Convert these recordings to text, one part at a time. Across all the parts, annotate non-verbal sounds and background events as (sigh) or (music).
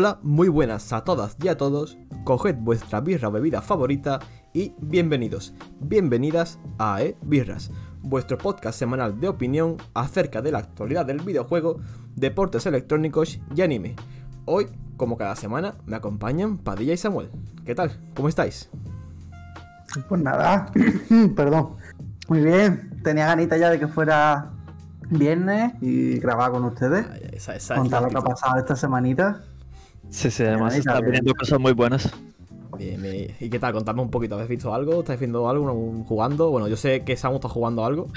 Hola, muy buenas a todas y a todos. Coged vuestra birra o bebida favorita y bienvenidos, bienvenidas a E Birras, vuestro podcast semanal de opinión acerca de la actualidad del videojuego, deportes electrónicos y anime. Hoy, como cada semana, me acompañan Padilla y Samuel. ¿Qué tal? ¿Cómo estáis? Pues nada, (clears throat) perdón. Muy bien, tenía ganita ya de que fuera viernes y grabar con ustedes. Ay, esa- esa es la Contar lo que ha pasado esta semanita. Sí, sí, además Ahí está está bien. viniendo cosas muy buenas. Bien, bien. ¿Y qué tal? Contadme un poquito. ¿Habéis visto algo? ¿Estáis viendo algo? ¿Un- ¿Jugando? Bueno, yo sé que Samu está jugando algo.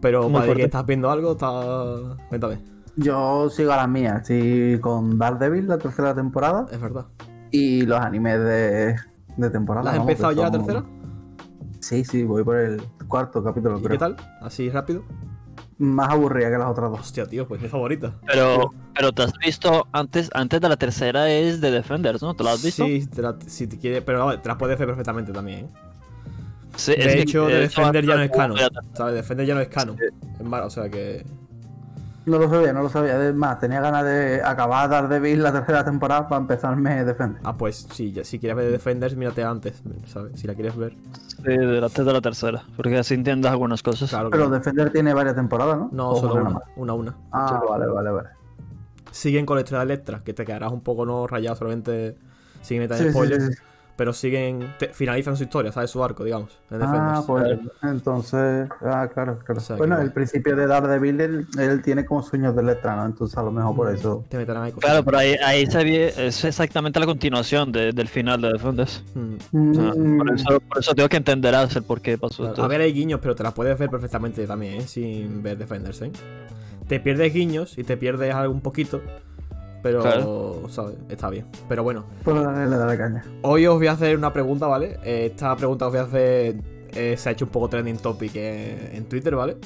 Pero Muy para fuerte. que estás viendo algo, está. Cuéntame. Yo sigo a las mías, estoy con Daredevil, la tercera temporada, Es verdad. y los animes de, de temporada. ¿La has vamos, empezado ya la tercera? Sí, sí, voy por el cuarto capítulo, ¿Y creo. qué tal? ¿Así rápido? Más aburrida que las otras dos. Hostia, tío, pues mi favorita. Pero, pero te has visto antes, antes de la tercera es de Defenders, ¿no? ¿Te la has visto? Sí, te la- si te quieres. Pero te la puedes ver perfectamente también. ¿eh? Sí, De hecho, de Defender ya no es canon. ¿Sabes? Defender ya no es canon. Es malo, o sea que. No lo sabía, no lo sabía. Además, tenía ganas de acabar Daredevil la tercera temporada para empezarme Defender. Ah, pues sí, ya- si quieres ver Defenders, mírate antes, ¿sabes? Si la quieres ver. Sí, de la, antes de la tercera, porque así entiendes algunas cosas. Claro, Pero claro. Defender tiene varias temporadas, ¿no? No, ¿O solo una una. Una, una. Ah, vale, vale, vale. Siguen con la estrella de Electra, que te quedarás un poco no rayado solamente sin meter Sí, sí, spoilers. sí, sí. Pero siguen. te- finalizan su historia, ¿sabes? Su arco, digamos. En Ah, Defenders. pues entonces, ah, claro, claro. O sea, bueno, que- el principio de Daredevil, él, él tiene como sueños de letra, ¿no? Entonces a lo mejor por eso. Te meterán ahí. Claro, pero ahí, ahí se ve, es exactamente la continuación de- del final de Defenders. Mm, O sea, Mm, por, eso, por eso tengo que entenderás el por qué pasó claro. todo. A ver, hay guiños, pero te las puedes ver perfectamente también, ¿eh? Sin ver Defenders, ¿eh? Te pierdes guiños y te pierdes algo un poquito. Pero, Claro. ¿sabes? Está bien. Pero bueno, Pues le le daré caña. Hoy os voy a hacer una pregunta, ¿vale? Eh, esta pregunta os voy a hacer. eh, se ha hecho un poco trending topic en Twitter, ¿vale?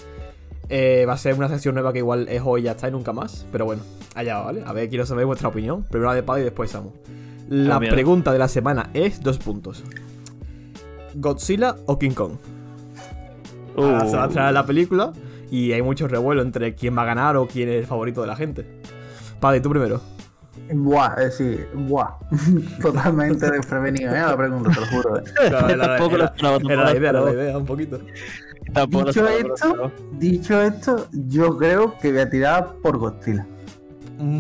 Eh, va a ser una sección nueva que igual es hoy y ya está y nunca más. Pero bueno, allá va, ¿vale? A ver, quiero saber vuestra opinión. Primero la de Paddy y después Samu. La pregunta de la semana es dos puntos. ¿Godzilla o King Kong? Ahora se va a Uh, traer la película y hay mucho revuelo entre quién va a ganar o quién es el favorito de la gente. Paddy, tú primero. Buah, es decir, buah. (laughs) Totalmente desprevenido, ¿eh? La pregunta, te lo juro. ¿eh? Era, la- Tampoco lo era- esperaba, era la idea, era la idea, un poquito. tampoco Dicho esto, dicho esto, yo creo que voy a tirar por Godzilla.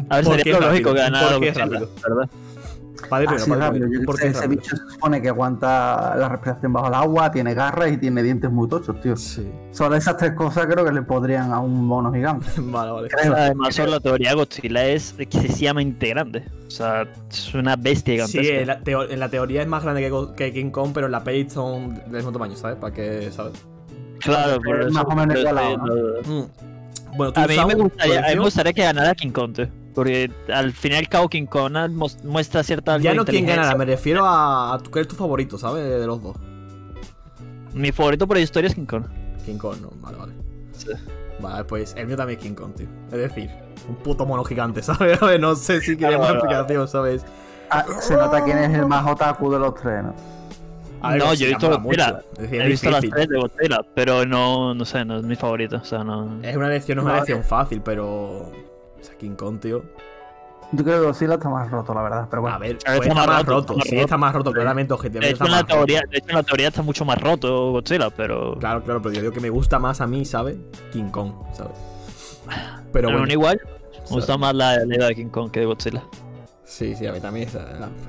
A ver, ¿Por qué sería lógico que rápido? ganara ¿Por qué Godzilla, rápido? ¿verdad? Padre primero, Así padre rápido. primero. Yo ¿Por que qué sé, ese rápido? bicho se supone que aguanta la respiración bajo el agua, tiene garras y tiene dientes muy tochos, tío. Sí. Solo esas tres cosas creo que le podrían a un mono gigante. (laughs) Vale, vale. Creo. Además, sobre la teoría de Godzilla es excesivamente grande. O sea, es una bestia Sí, gigantesca. en la, teo- en la teoría es más grande que, Go- que King Kong, pero en la peli son del mismo tamaño, ¿sabes? Para que, ¿sabes? Claro, por Es eso- más o menos igualado. Mm. Bueno, A mí, me gustaría, a mí me gustaría que ganara King Kong, tío, porque al fin y al cabo King Kong muestra cierta Ya no quién ganará, me refiero a, a tu, es tu favorito, ¿sabes? De los dos. Mi favorito por la historia es King Kong. King Kong, no, vale, vale. Sí. Vale, pues el mío también es King Kong, tío. Es decir, un puto mono gigante, (laughs) ¿sabes? A ver, no sé si quería más Claro, explicación, ¿sabes? Ah, se nota quién es el más otaku de los tres, ¿no? Ver, no, Godzilla yo he visto Godzilla. He visto las tres de Godzilla, pero no, no sé, no es mi favorito. O sea, no. Es una elección, no es una elección fácil, pero. O sea, King Kong, tío. Yo creo que Godzilla está más roto, la verdad, pero bueno. A ver, pues está está más roto, Sí, está más roto, Sí. claramente, De objetivamente. hecho, está en la más roto. teoría, de hecho, en la teoría está mucho más roto Godzilla, pero. Claro, claro, pero yo digo que me gusta más a mí, ¿sabes? King Kong, ¿sabes? Pero Pero bueno. aún igual, me gusta más la, la idea de King Kong que de Godzilla. Sí, sí, a mí también.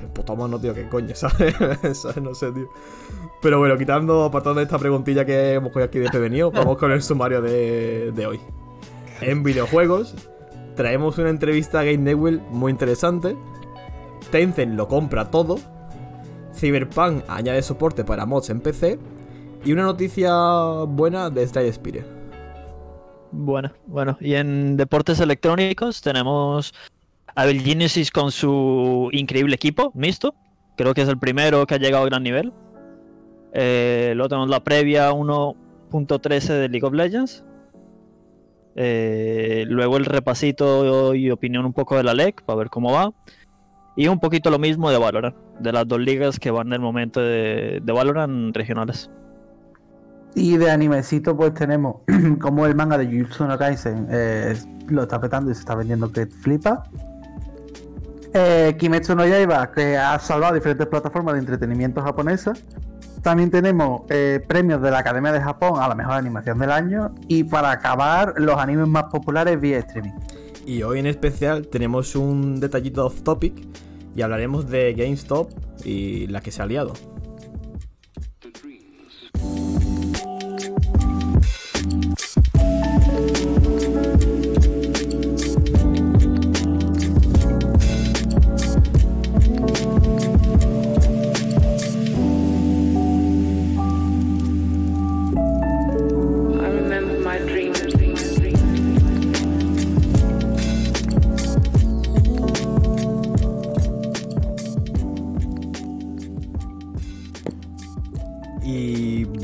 El puto mono, tío, qué coño, (laughs) ¿sabes? ¿Sabes? No sé, tío. Pero bueno, quitando, apartando esta preguntilla que hemos cogido aquí desprevenido, (laughs) vamos con el sumario de, de hoy. En videojuegos, traemos una entrevista a Game Newell muy interesante. Tencent lo compra todo. Cyberpunk añade soporte para mods en PC. Y una noticia buena de Slide Spire. Bueno, bueno. Y en deportes electrónicos tenemos a Bill Genesis con su increíble equipo, Misto. Creo que es el primero que ha llegado a gran nivel. Eh, luego tenemos la previa 1.13 de League of Legends. Eh, luego el repasito y opinión un poco de la LEC para ver cómo va. Y un poquito lo mismo de Valorant, de las dos ligas que van en el momento de, de Valorant regionales. Y de animecito, pues tenemos (clears throat) como el manga de Jujutsu no Kaisen eh, lo está petando y se está vendiendo que flipa. Eh, Kimetsu no Yaiba, que ha salvado diferentes plataformas de entretenimiento japonesas. También tenemos eh, premios de la Academia de Japón a la mejor animación del año. Y para acabar, los animes más populares vía streaming. Y hoy en especial tenemos un detallito off topic y hablaremos de GameStop y la que se ha liado.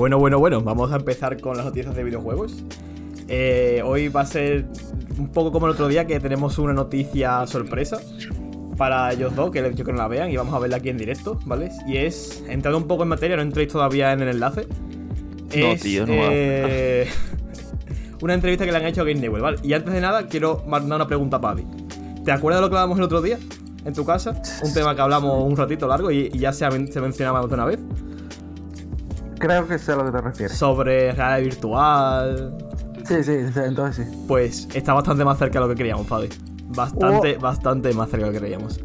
Bueno, bueno, bueno, vamos a empezar con las noticias de videojuegos. Eh, hoy va a ser un poco como el otro día que tenemos una noticia sorpresa para ellos dos, que yo que no la vean y vamos a verla aquí en directo, ¿vale? Y es, entrando un poco en materia, no entréis todavía en el enlace. Es, tío, no eh, (laughs) una entrevista que le han hecho a Game Newell, ¿vale? Y antes de nada, quiero mandar una pregunta a Paddy. ¿Te acuerdas de lo que hablamos el otro día? En tu casa, un tema que hablamos un ratito largo y, y ya se, ha se mencionaba más de una vez. Creo que sé a lo que te refieres. Sobre realidad virtual, Sí, sí, entonces sí. Pues está bastante más cerca de lo que queríamos, Paddy. Bastante, bastante más cerca de lo que queríamos.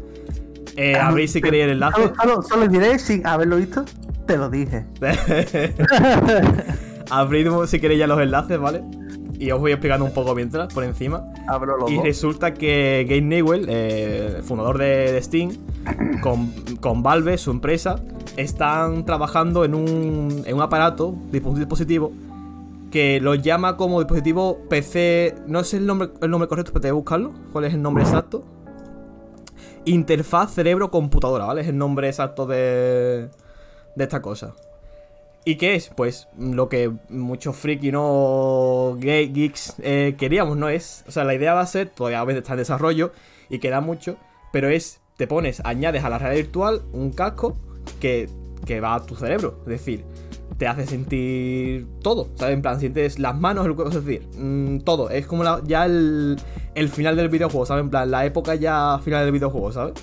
Eh, abrid si queréis el enlace. Solo, solo, diré sin haberlo visto. Te lo dije. (laughs) (laughs) abrid si queréis ya los enlaces, ¿vale? Y os voy explicando un poco mientras, por encima. Los Y dos. resulta que Gabe Newell, eh, fundador de, de Steam, (clears throat) con, con Valve, su empresa, están trabajando en un, en un aparato, un dispositivo, que lo llama como dispositivo PC. No sé el nombre, el nombre correcto, pero te voy a buscarlo. ¿Cuál es el nombre exacto? Interfaz cerebro-computadora, ¿vale? Es el nombre exacto de, de esta cosa. ¿Y qué es? Pues lo que muchos friki no gay geeks eh, queríamos, ¿no? Es. O sea, la idea va a ser, todavía obviamente está en desarrollo y queda mucho, pero es, te pones, añades a la realidad virtual un casco que, que va a tu cerebro. Es decir, te hace sentir todo, ¿sabes? En plan, sientes las manos, el cuerpo, es decir, mm, todo. Es como la- ya el, el final del videojuego, ¿sabes? En plan, la época ya final del videojuego, ¿sabes?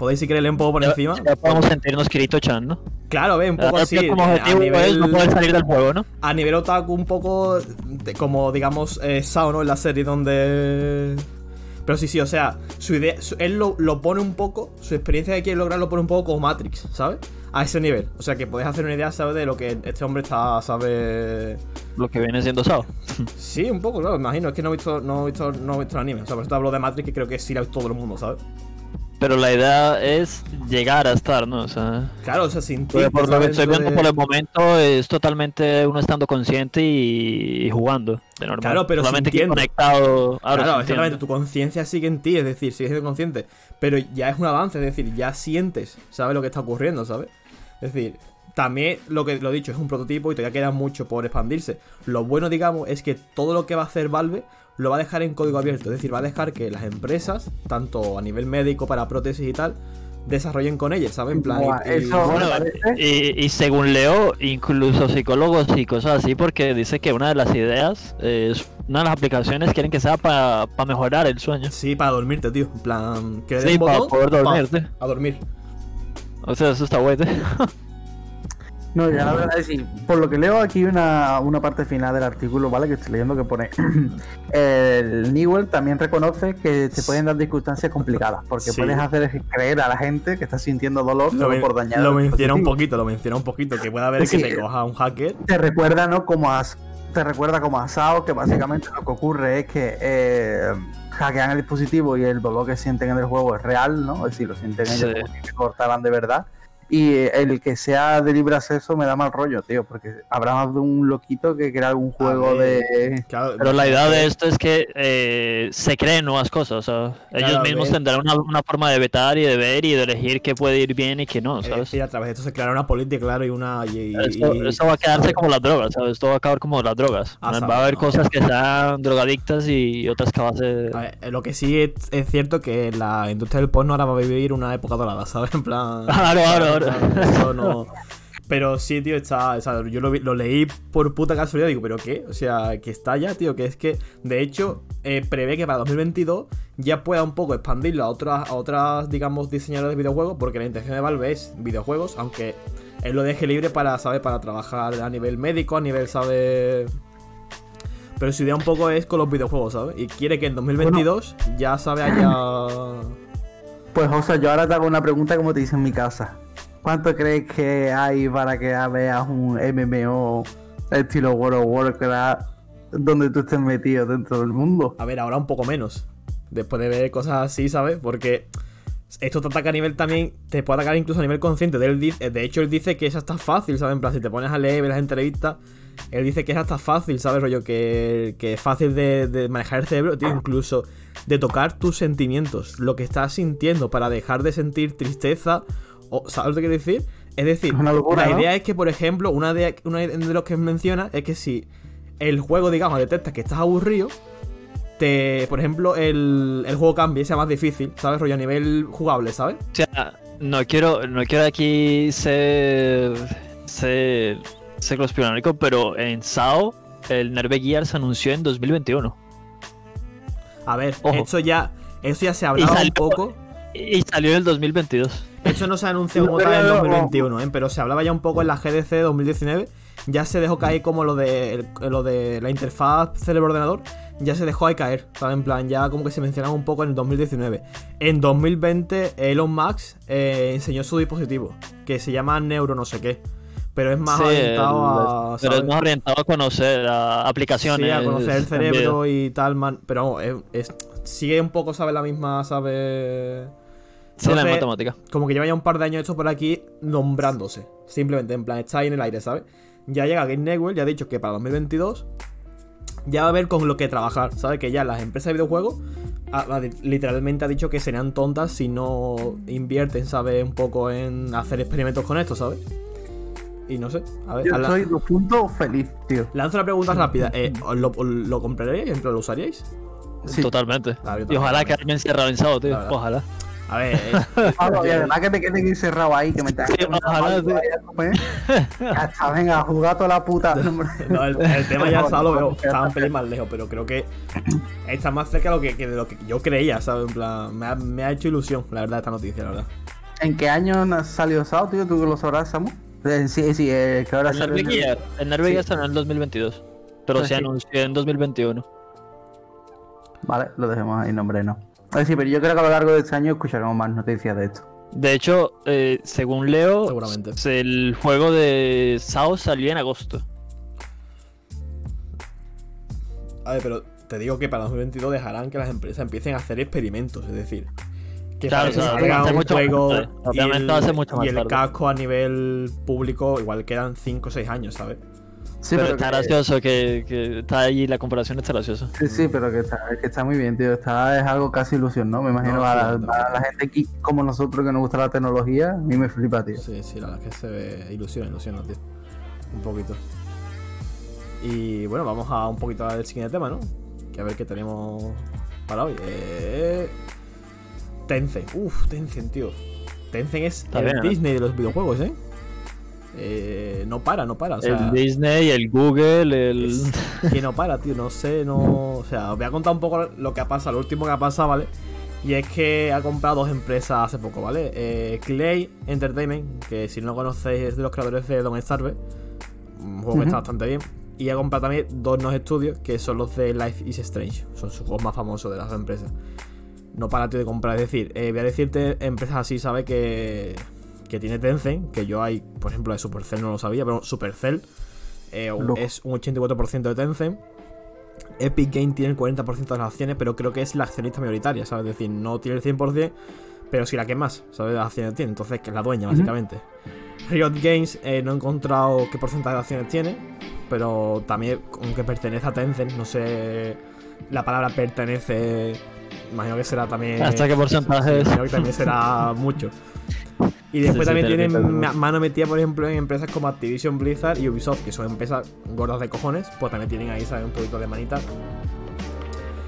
Podéis si queréis leer un poco por Ya- encima. Ya podemos sentirnos Kirito-chan, ¿no? Claro, ve, un poco así. próximo eh, objetivo es no poder salir del juego, ¿no? a nivel otaku un poco de- como digamos eh, Sao, ¿no? En la serie donde... Pero sí, sí, o sea, su idea, su- él lo, lo pone un poco, su experiencia que quiere lograr lo pone un poco como Matrix, ¿sabes? A ese nivel. O sea, que podéis hacer una idea, ¿sabes? De lo que este hombre está, sabe... Lo que viene siendo Sao. Sí, un poco, claro, imagino. Es que no he visto, no he visto, no he visto el anime. O sea, por eso te hablo de Matrix que creo que sí la ha visto todo el mundo, ¿sabes? Pero la idea es llegar a estar, ¿no? O sea, Claro, o sea, sin ti. por lo que estoy viendo por el momento es totalmente uno estando consciente y, y jugando de normal. Claro, pero Solamente conectado. Ahora, Claro, exactamente, tu conciencia sigue en ti, es decir, sigues siendo consciente. Pero ya es un avance, es decir, ya sientes, ¿sabes lo que está ocurriendo, ¿sabes? Es decir, también lo que lo he dicho, es un prototipo y todavía queda mucho por expandirse. Lo bueno, digamos, es que todo lo que va a hacer Valve lo va a dejar en código abierto, es decir, va a dejar que las empresas, tanto a nivel médico para prótesis y tal, desarrollen con ellas, ¿sabes? En plan, Buah, y- y- eso- Bueno, me parece- y, y según leo, incluso psicólogos y cosas así, porque dice que una de las ideas, es una de las aplicaciones quieren que sea para mejorar el sueño. Sí, para dormirte, tío. En plan, que Sí, para poder dormirte. A dormir. O sea, eso está bueno. (laughs) No, ya la verdad es que sí. Por lo que leo aquí una, una parte final del artículo, ¿vale? Que estoy leyendo que pone. (clears throat) el Newell también reconoce que se pueden dar circunstancias complicadas. Porque Sí. puedes hacer creer a la gente que está sintiendo dolor Lo, solo men- por dañar. lo menciona un poquito, lo menciona un poquito. Que puede haber Sí, que te coja un hacker. Te recuerda, ¿no? Como a, te recuerda como a Sao, que básicamente lo que ocurre es que eh, hackean el dispositivo y el dolor que sienten en el juego es real, ¿no? Es decir, lo sienten ellos como si te cortaran de verdad. Y eh, el que sea de libre acceso me da mal rollo, tío, porque habrá más de un loquito que crea algún juego ver. de... Claro, Pero la idea de esto es que eh, se creen nuevas cosas. O sea, ellos mismos tendrán una, una forma de vetar y de ver y de elegir qué puede ir bien y qué no, Es ¿sabes? decir, a través de esto se creará una política, claro, y una. Y, y- Esto, y- esto va a quedarse como las drogas, ¿sabes? Esto va a acabar como las drogas. Ah, va a haber sabes, cosas que sean drogadictas y otras que va a ser... a ver, eh, lo que sí es, es cierto que la industria del porno ahora va a vivir una época dorada, ¿sabes? En plan. (laughs) Claro, claro, claro. Eso no. (laughs) Pero sí, tío, está. o sea, yo lo, vi- lo leí por puta casualidad. Digo, ¿pero qué? O sea, que está ya, tío. Que es que, de hecho, eh, prevé que para 2022 ya pueda un poco expandirlo a otras, a otras, digamos, diseñadores de videojuegos, porque la intención de Valve es videojuegos, aunque él lo deje libre para, ¿sabe? Para trabajar a nivel médico, a nivel, ¿sabe? Pero su idea un poco es con los videojuegos, ¿sabes? Y quiere que en 2022 ya, ¿sabe? Haya... Pues, José, yo ahora te hago una pregunta como te hice en mi casa. ¿Cuánto crees que hay para que veas un MMO estilo World of Warcraft donde tú estés metido dentro del mundo? A ver, ahora un poco menos. Después de ver cosas así, ¿sabes? Porque esto te ataca a nivel también. Te puede atacar incluso a nivel consciente. Di- de hecho, él dice que es hasta fácil, ¿sabes? En plan, si te pones a leer las entrevistas, él dice que es hasta fácil, ¿sabes? Rollo, que, que es fácil de, de manejar el cerebro, tío. Incluso de tocar tus sentimientos, lo que estás sintiendo, para dejar de sentir tristeza. O, ¿Sabes lo que quiero decir? Es decir, Es una locura, la ¿no? idea es que, por ejemplo, una de, una de los que menciona es que si el juego, digamos, detecta que estás aburrido, te, por ejemplo, el, el juego cambia y sea más difícil, ¿sabes? Rollo a nivel jugable, ¿sabes? O sea, no quiero, no quiero aquí ser, ser, ser conspiranoico, pero en SAO el Nerve Gear se anunció en 2021. A ver, Ojo. eso ya, eso ya se hablaba un salió- poco. Y y salió en el 2022. Eso no se anunció como tal en pero- 2021, ¿eh? pero se hablaba ya un poco en la GDC 2019. Ya se dejó caer como lo de, el- lo de la interfaz cerebro-ordenador. Ya se dejó ahí caer, ¿sabes? En plan, ya como que se mencionaba un poco en el 2019. En 2020, Elon Musk eh, enseñó su dispositivo, que se llama Neuro no sé qué. Pero es más Sí, orientado a. el- pero es ¿sabes? más orientado a conocer a aplicaciones. Sí, a conocer el cerebro y tal, man. Pero vamos, es, es- sigue un poco, ¿sabes? La misma, ¿sabes? Sí, la Entonces, matemática. Como que lleva ya un par de años esto por aquí nombrándose. Simplemente, en plan, está ahí en el aire, ¿sabes? Ya llega Game Network, ya ha dicho que para 2022 ya va a haber con lo que trabajar, ¿sabes? Que ya las empresas de videojuegos ha- ha- literalmente ha dicho que serían tontas si no invierten, ¿sabes? Un poco en hacer experimentos con esto, ¿sabes? Y no sé, a ver, Yo ala- estoy dos puntos feliz, tío. lanzo una pregunta rápida. Eh, ¿os ¿lo, lo compraríais? ¿En plan, ¿Lo usaríais? Sí. Totalmente. Ah, Y ojalá también. quedarme encerrado en SAO, tío. Ojalá. A ver, eh, (laughs) Pablo, y además que te quedes encerrado ahí, que me te Sí, ojalá, sí. Ya está, venga, jugar toda la puta. No, hombre. No, el, el tema ya (laughs) está, lo veo. Estaba un pelín más lejos, pero creo que está más cerca de lo que, que de lo que yo creía, ¿sabes? En plan, me ha, me ha hecho ilusión, la verdad, esta noticia, la verdad. ¿En qué año salió SAO, tío? ¿Tú lo sabrás, Samu? Eh, Sí, sí, eh, que ahora en el Nerve Sí. Gear salió en el 2022. Pero Pues se sí. anunció en 2021. Vale, lo dejemos ahí, nombre no. Sí, pero yo creo que a lo largo de este año escucharemos más noticias de esto. De hecho, eh, según leo, Seguramente. el juego de SAO salió en agosto. A ver, pero te digo que para 2022 dejarán que las empresas empiecen a hacer experimentos, es decir, que Claro, para que o sea, salga va a ser un mucho más juego tarde. y el, y el casco a nivel público igual quedan 5 o 6 años, ¿sabes? Sí, pero, está que- gracioso que, que está ahí, la comparación está graciosa. Sí, sí, pero que está, que está muy bien, tío. Está, es algo casi ilusión, ¿no? Me imagino No, a, sí, la, también. a la gente aquí como nosotros que nos gusta la tecnología, a mí me flipa, tío. Sí, sí, la verdad es que se ve ilusión, ilusiona, tío. Un poquito. Y bueno, vamos a un poquito al siguiente tema, ¿no? Que a ver qué tenemos para hoy. Eh... Tencent. Uf, Tencent, tío. Tencent es Está el bien, ¿eh? Disney de los videojuegos, ¿eh? Eh, no para, no para. O sea, el Disney, el Google, el... es (laughs) que no para, tío. No sé, no. O sea, os voy a contar un poco lo que ha pasado, lo último que ha pasado, ¿vale? Y es que ha comprado dos empresas hace poco, ¿vale? Eh, Clay Entertainment, que si no lo conocéis es de los creadores de Don't Starve, un juego que está bastante bien. Y ha comprado también dos nuevos estudios, que son los de Life is Strange. Son sus juegos más famosos de las dos empresas. No para, tío, de comprar. Es decir, eh, voy a decirte empresas así, ¿sabes? Que, que tiene Tencent, que yo hay, por ejemplo, de Supercell no lo sabía, pero Supercell eh, es un 84% de Tencent. Epic Game tiene el 40% de las acciones, pero creo que es la accionista mayoritaria, ¿sabes? Es decir, no tiene el 100%, pero sí la que más, ¿sabes? De las acciones tiene, entonces que es la dueña, básicamente. Riot Games eh, no he encontrado qué porcentaje de acciones tiene, pero también, aunque pertenece a Tencent, no sé la palabra pertenece, imagino que será también... ¿Hasta qué porcentaje es? Imagino que también será mucho. Y después Sí, sí, también tiene tienen mano metida, por ejemplo, en empresas como Activision Blizzard y Ubisoft, que son empresas gordas de cojones, pues también tienen ahí, ¿sabes? Un poquito de manita.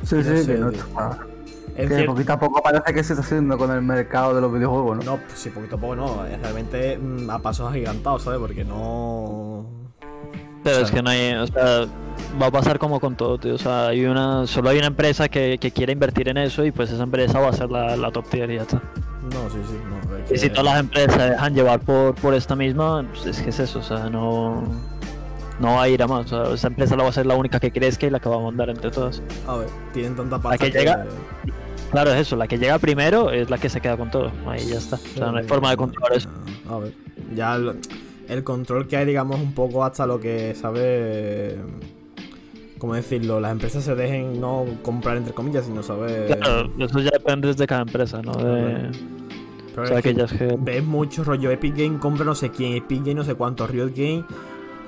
Sí, no sí, sé, que, no tío. está- Es que cierto. poquito a poco parece que se está haciendo con el mercado de los videojuegos, ¿no? No, pues sí, poquito a poco no. Realmente mm, a pasos agigantados, ¿sabes? Porque no. Pero O es que no hay, o sea, va a pasar como con todo, tío. O sea, hay una, solo hay una empresa que, que quiere invertir en eso y pues esa empresa va a ser la, la top tier y ya está. No, sí, sí. No, Y si todas las empresas se dejan llevar por, por esta misma, pues es que es eso, o sea, no, no va a ir a más. O sea, esa empresa la va a ser la única que crezca y la que va a mandar entre todas. A ver, tienen tanta pasta que llega- Claro, es eso, la que llega primero es la que se queda con todo. Ahí ya está. O sea, no hay forma de controlar eso. A ver, ya el, el control que hay, digamos, un poco hasta lo que sabe. ¿Cómo decirlo? Las empresas se dejen no comprar entre comillas, sino saber. Claro, eso ya depende de cada empresa, ¿no? De, Pero o sea, es que que... ves mucho rollo Epic Game, compra no sé quién, Epic Game no sé cuánto, Riot Game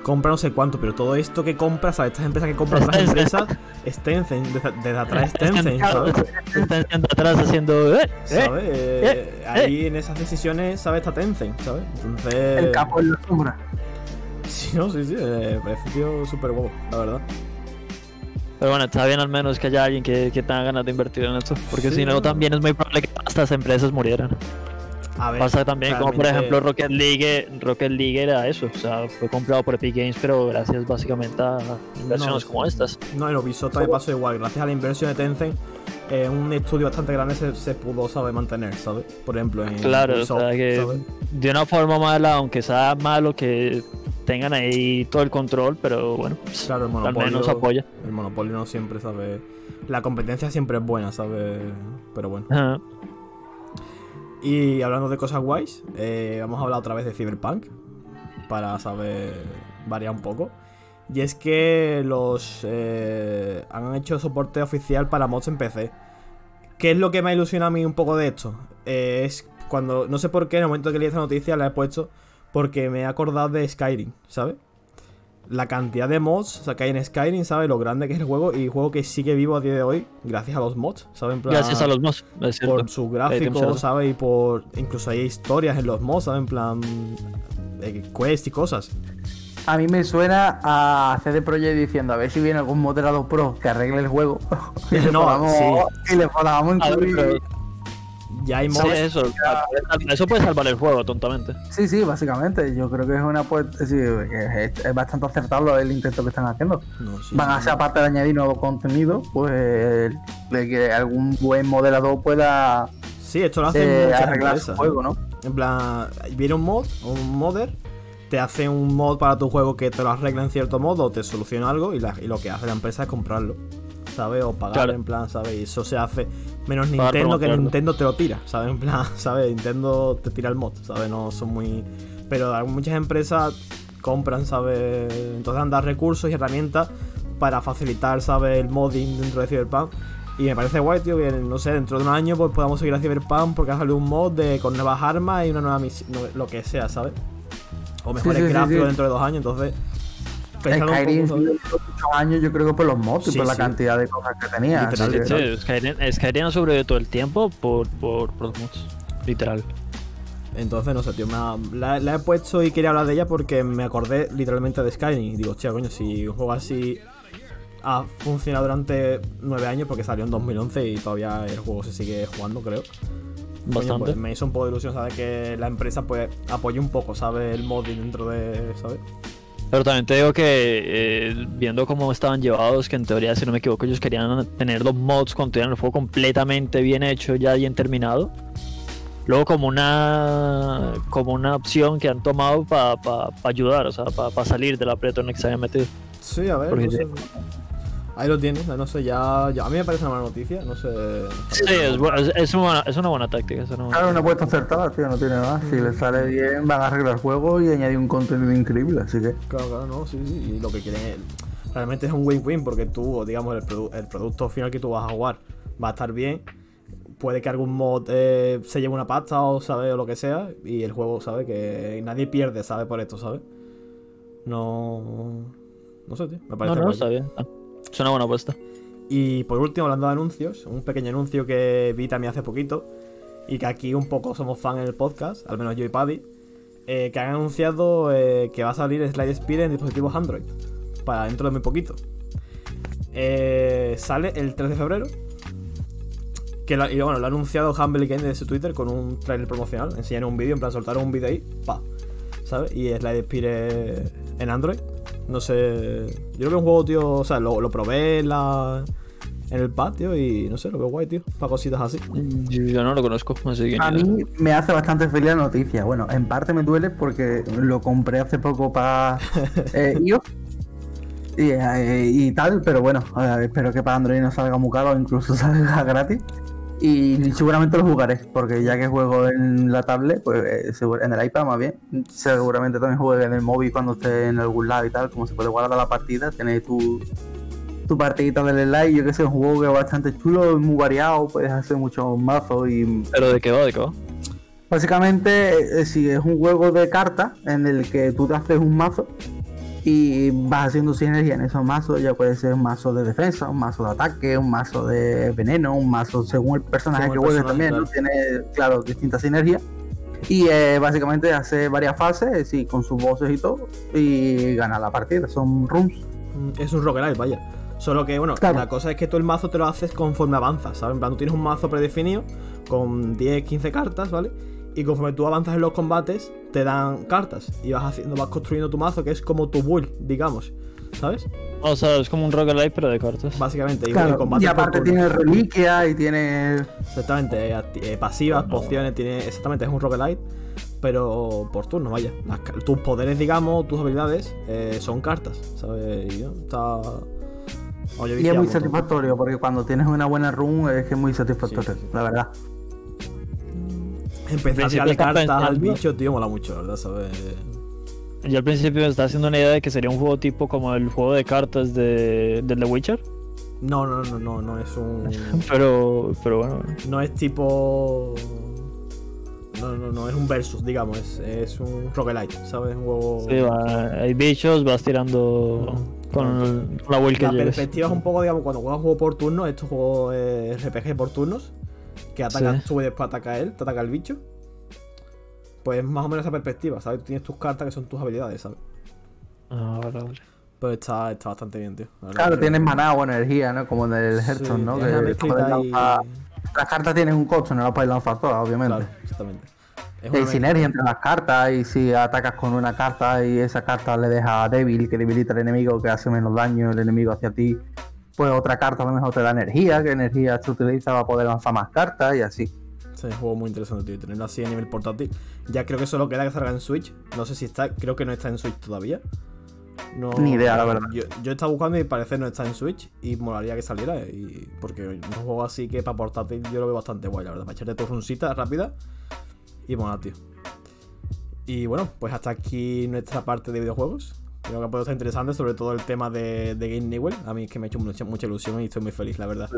compra no sé cuánto, pero todo esto que compra, ¿sabes? Estas empresas que compran otras empresas, es Tencent, desde, desde atrás es Tencent, ¿sabes? Están están atrás haciendo... "Eh, eh". ¿Sabes? Eh, ahí en esas decisiones, ¿sabes? Está Tencent, ¿sabes? Entonces. El capo en la sombra. Sí, no, sí, sí, eh, parece un tío súper guapo, la verdad. Pero bueno, está bien al menos que haya alguien que, que tenga ganas de invertir en esto. Porque Sí, si no, no. también es muy probable que estas empresas murieran. A ver, Pasa también como por ejemplo Rocket League, Rocket League era eso, o sea, fue comprado por Epic Games, pero gracias básicamente a inversiones No, como estas. No, en Ubisoft también pasó igual. Gracias a la inversión de Tencent, eh, un estudio bastante grande se, se pudo, ¿sabes? Mantener, ¿sabes? Por ejemplo, en Claro, o Ubisoft, sea que ¿sabes? de una forma mala, aunque sea malo que tengan ahí todo el control, pero bueno, pues, Claro, el monopolio, menos apoya. el monopolio no siempre, ¿sabes? La competencia siempre es buena, ¿sabes? Pero bueno. Ajá. Y hablando de cosas guays, eh, vamos a hablar otra vez de Cyberpunk. Para saber variar un poco. Y es que los eh, han hecho soporte oficial para mods en PC. ¿Qué es lo que me ilusiona a mí un poco de esto? Eh, es cuando, no sé por qué, en el momento que leí esta noticia la he puesto porque me he acordado de Skyrim, ¿sabes? La cantidad de mods o sea, que hay en Skyrim, ¿sabes? Lo grande que es el juego y juego que sigue vivo a día de hoy gracias a los mods, ¿sabes? En plan- Gracias a los mods, es cierto. por su tienes gráfico, razón. ¿sabes? Y por. Incluso hay historias en los mods, ¿sabes? En plan. eh, quest y cosas. A mí me suena a CD Projekt diciendo a ver si viene algún moderador pro que arregle el juego. (laughs) y, le No, podamos, sí. y le podamos incluir. Ya hay Sí, mods. eso, eso puede salvar el juego, tontamente. Sí, sí, básicamente. Yo creo que es una pues, sí, es, es bastante acertado el intento que están haciendo. No, sí, Van a sí. ser, aparte de añadir nuevo contenido, pues de que algún buen moderador pueda Sí, esto lo hacen eh, muchas arreglar su juego, ¿no? En plan, viene un mod, un modder, te hace un mod para tu juego que te lo arregla en cierto modo, o te soluciona algo y, la- y lo que hace la empresa es comprarlo. ¿Sabes? O pagar Claro. en plan, ¿sabes? Y eso se hace menos Pagar Nintendo que. Nintendo te lo tira, ¿sabes? En plan, (laughs) ¿sabes? Nintendo te tira el mod, ¿sabes? No son muy. Pero muchas empresas compran, ¿sabes? Entonces dan dar recursos y herramientas para facilitar, ¿sabes? El modding dentro de Cyberpunk. Y me parece guay, tío, que no sé, dentro de un año pues podamos seguir a Cyberpunk porque ha salido un mod de, con nuevas armas y una nueva misión, lo que sea, ¿sabes? O mejores sí, sí, gráficos sí. dentro de dos años, entonces. Pensando un Skyrim muchos años, yo creo que por los mods y Sí, por la cantidad de cosas que tenía. Literal. Sí, Skyrim, Skyrim sobrevivido todo el tiempo por, por, por los mods, literal. Entonces, no sé, tío, me ha- la, la he puesto y quería hablar de ella porque me acordé literalmente de Skyrim. Y digo, hostia, coño, si un juego así ha funcionado durante nueve años, porque salió en 2011 y todavía el juego se sigue jugando, creo. Coño, Bastante. pues me hizo un poco de ilusión, ¿sabes? Que la empresa pues apoye un poco, ¿sabes? El modding dentro de, ¿sabes? Pero también te digo que eh, viendo cómo estaban llevados, que en teoría, si no me equivoco, ellos querían tener los mods cuando tuvieran el juego completamente bien hecho, ya bien terminado. Luego como una como una opción que han tomado para ayudar, o sea, para salir del aprieto en el que se habían metido. Sí, a ver, Porque no sí. sé. Ahí lo tienes, no sé, ya, ya- A mí me parece una buena noticia, no sé. Sí, es, bu- es, es una, buena, es una buena táctica. Es una buena Claro, una apuesta acertada, tío, no tiene más. Si le sale bien, van a arreglar el juego y añadir un contenido increíble, así que. Claro, claro, no, sí, sí. Y lo que quieren es. Realmente es un win-win porque tú, digamos, el, produ- el producto final que tú vas a jugar va a estar bien. Puede que algún mod eh, se lleve una pasta o, ¿sabes? O lo que sea. Y el juego, ¿sabes? Que nadie pierde, ¿sabes? Por esto, ¿sabes? No. No sé, tío. Me No, parece no, guay. está bien. Ah, Es una buena apuesta. Y por último, hablando de anuncios, un pequeño anuncio que vi también hace poquito y que aquí un poco somos fan en el podcast, al menos yo y Paddy, eh, que han anunciado eh, que va a salir Slide Speed en dispositivos Android para dentro de muy poquito. Eh, sale el 3 de febrero. Que y bueno, lo ha anunciado Humble Game desde su Twitter con un trailer promocional. Enseñaron un vídeo, en plan soltaron un vídeo ahí, pa. ¿Sabes? Y Slide Speed en Android. No sé. Yo creo que es un juego, tío. O sea, lo, lo probé en la. En el patio y no sé, lo veo guay, tío. Para cositas así. Yo, no lo conozco, así que A ni mí me hace bastante feliz la noticia. Bueno, en parte me duele porque lo compré hace poco para (laughs) eh, iOS y, eh, y tal, pero bueno, espero que para Android no salga muy caro o incluso (laughs) salga gratis. Y seguramente lo jugaré, porque ya que juego en la tablet, pues eh, en el iPad más bien, seguramente también juegue en el móvil cuando esté en algún lado y tal, como se puede guardar la partida, tenéis tu, tu partidita del live, yo que sé, un juego que es bastante chulo, muy variado, puedes hacer muchos mazos y Pero de qué va, de qué va. Básicamente, eh, si es un juego de cartas en el que tú te haces un mazo y vas haciendo sinergia en esos mazos, ya puede ser un mazo de defensa, un mazo de ataque, un mazo de veneno, un mazo según el personaje Según que juegues también, ¿no? tiene, claro, distintas sinergias. Y eh, básicamente hace varias fases, sí, con sus voces y todo, y gana la partida. Son rooms. Mm, Es un roguelite, vaya. Solo que, bueno, Claro. la cosa es que tú el mazo te lo haces conforme avanzas, ¿sabes? En plan, tú tienes un mazo predefinido con 10, 15 cartas, ¿vale? Y conforme tú avanzas en los combates, te dan cartas. Y vas haciendo, vas construyendo tu mazo, que es como tu build, digamos. ¿Sabes? O sea, es como un roguelite, pero de cartas. Básicamente. Y, Claro, aparte tiene reliquia y tiene. Exactamente, eh, eh, pasivas, pociones, tiene. Exactamente, es un roguelite, pero por turno, vaya. Las tus poderes, digamos, tus habilidades, eh, son cartas, ¿sabes? Y, está. Oye, Y es muy satisfactorio, porque cuando tienes una buena room es que es muy satisfactorio, Sí, sí, sí. la verdad. Empezar a tirarle cartas al bicho, tío, mola mucho, la verdad, ¿sabes? Yo al principio me estaba haciendo una idea de que sería un juego tipo como el juego de cartas de, del The Witcher. No, no, no, no, no es un. (laughs) Pero, pero bueno. No es tipo. No, no, no, es un versus, digamos, es, es un roguelite, ¿sabes? Un juego. Sí, va, hay bichos, vas tirando con, con la que La perspectiva es un poco, digamos, cuando juegas un juego por turnos, estos juegos eh, RPG por turnos, que atacas Sí. tú y después ataca él, te ataca el bicho. Pues más o menos esa perspectiva, ¿sabes? Tú tienes tus cartas que son tus habilidades, ¿sabes? Ah, vale, vale. Pero está, está bastante bien, tío. Claro, tienes maná o energía, ¿no? Como en el Sí, Hearthstone, ¿no? Que y- lanzar- Las cartas tienen un costo, no las puedes lanzar todas, obviamente. Claro, exactamente. Es Hay sinergia entre las cartas y si atacas con una carta y esa carta le deja débil, que debilita al enemigo, que hace menos daño el enemigo hacia ti, pues otra carta a lo mejor te da energía, que energía se utiliza para poder lanzar más cartas y así. Sí, es un juego muy interesante, tío. Tenerlo así a nivel portátil. Ya creo que solo queda que salga en Switch. No sé si está, creo que no está en Switch todavía. No, Ni idea, la verdad. Yo, yo estaba buscando y parece no está en Switch. Y molaría que saliera. Y, porque un juego así que para portátil yo lo veo bastante guay, la verdad. Para echarte tu runcita rápida. Y mola, tío. Y bueno, pues hasta aquí nuestra parte de videojuegos. Creo que puede estar interesante, sobre todo el tema de, de Game Newell. A mí es que me ha hecho mucha, mucha ilusión y estoy muy feliz, la verdad.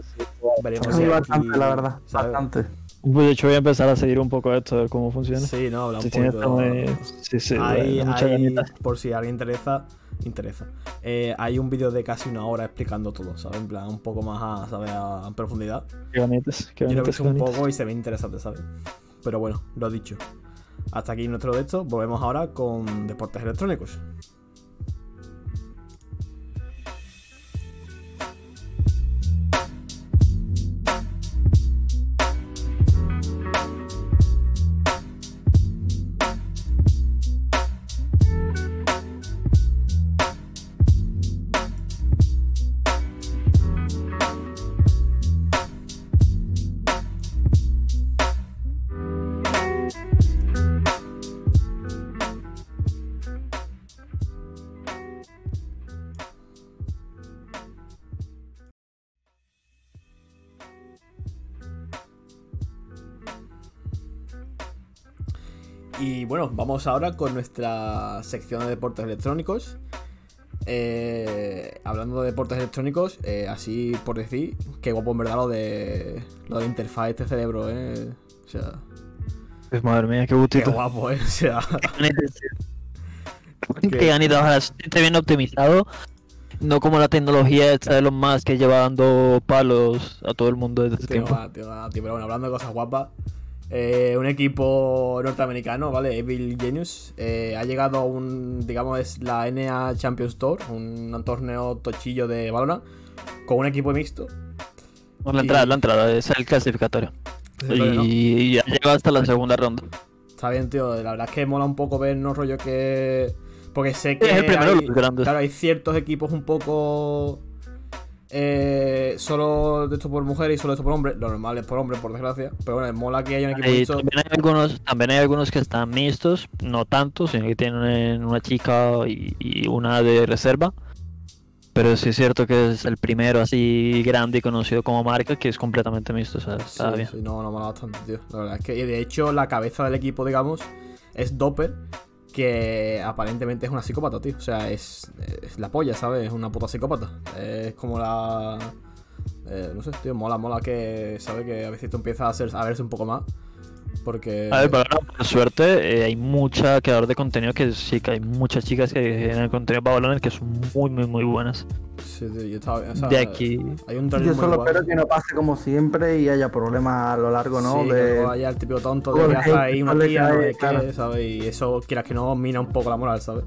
Veremos aquí, bastante, la verdad, ¿sabes? bastante. Pues de hecho voy a empezar a seguir un poco esto de cómo funciona. Sí, no, habla un Sí, esto muy- sí, sí, Hay- hay- por si a alguien interesa, interesa. Eh, hay un vídeo de casi una hora explicando todo, ¿sabes? En plan, un poco más a, ¿sabes? a, profundidad. Qué ganitas, qué Yo lo he un poco y se ve interesante, ¿sabes? Pero bueno, lo dicho. Hasta aquí nuestro de esto. Volvemos ahora con deportes electrónicos. Bueno, vamos ahora con nuestra sección de deportes electrónicos. Eh, hablando de deportes electrónicos, eh, así por decir, qué guapo en verdad lo de lo de interfaz de este cerebro, eh. O sea, Pues madre mía, qué qué gustito. guapo, eh. O sea, Qué ganitas, (laughs) ojalá esté bien optimizado. No como la tecnología esta de los más que lleva dando palos a todo el mundo desde tío, tiempo. va, tío, va, tío, pero bueno, hablando de cosas guapas. Eh, un equipo norteamericano, ¿vale? Evil Genius. eh, ha llegado a un, digamos, es la NA Champions Tour, un torneo tochillo de Valorant, con un equipo mixto. La y- entrada, la entrada, es el clasificatorio. ¿no? Y ya llegó hasta la segunda ronda. Está bien, tío. La verdad es que mola un poco ver, no rollo que. Porque sé que. Es el primero de los grandes. Claro, hay ciertos equipos un poco. Eh, solo de esto por mujeres y solo de esto por hombres. Lo normal es por hombres, por desgracia. Pero bueno, mola que haya un equipo mixto. también, hay algunos, también hay algunos que están mixtos, no tanto, sino que tienen una chica y, y una de reserva. Pero sí es cierto que es el primero así grande y conocido como marca que es completamente mixto, o sea, está Sí, bien. sí, no, no mola bastante, tío. La verdad es que, de hecho, la cabeza del equipo, digamos, es Doppel, que aparentemente es una psicópata, tío. O sea, es, la polla, ¿sabes? Es una puta psicópata. Es como la. eh, no sé, tío, mola, mola que, ¿sabes? Que a veces esto empieza a, ser, a verse un poco más. Porque. A ver, pero no, por suerte eh, hay mucha creador de contenido que sí, que hay muchas chicas que generan contenido para balones que son muy, muy, muy buenas. Sí, tío, yo estaba. o sea, De aquí. Hay un Yo solo espero que no pase como siempre y haya problemas a lo largo, ¿no? Sí, de... que luego haya el típico tonto de que ahí una tía, no sé qué. ¿sabes? Y eso, quieras que no, mina un poco la moral, ¿sabes?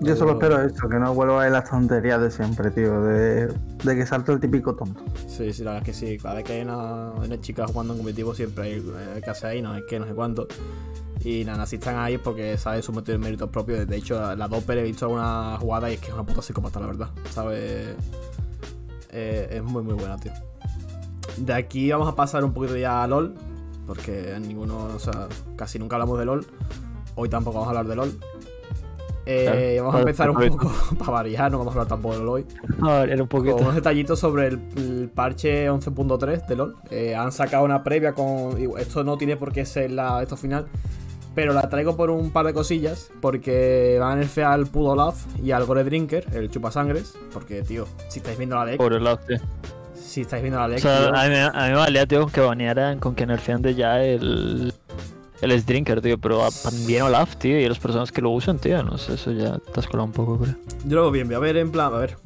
Yo solo Pero- espero eso, que no vuelva a ver las tonterías de siempre, tío. De, de que salte el típico tonto. Sí, sí, la verdad es que sí. Cada vez que hay una, una chica jugando en competitivo siempre hay eh, que hacer ahí, no es que, no sé cuánto. Y nada, si están ahí es porque sabe su méritos propios. De hecho, la Doppel he visto alguna jugada y es que es una puta psicópata, la verdad. ¿Sabes? Eh, es muy, muy buena, tío. De aquí vamos a pasar un poquito ya a LOL. Porque en ninguno, o sea, casi nunca hablamos de LOL. Hoy tampoco vamos a hablar de LOL. Eh, Claro, vamos a empezar un poco (laughs) para variar, no vamos a hablar tampoco de LOL hoy A ver, un con poquito. unos detallitos sobre el, el parche 11.3 de LOL. Eh, han sacado una previa con. Esto no tiene por qué ser la esto final. Pero la traigo por un par de cosillas. Porque van a nerfear al Pudo Love y al Gore Drinker, el chupasangres. Porque, tío, si estáis viendo la deck. Lado, tío. Si estáis viendo la O deck. sea, tío, a mí, a mí me valía, tío, que banearan con que nerfean de ya el. El Drinker, tío, pero también Olaf, tío, y las personas que lo usan, tío, no sé, eso ya te has colado un poco, creo. Yo lo veo bien, voy a ver en plan, a ver.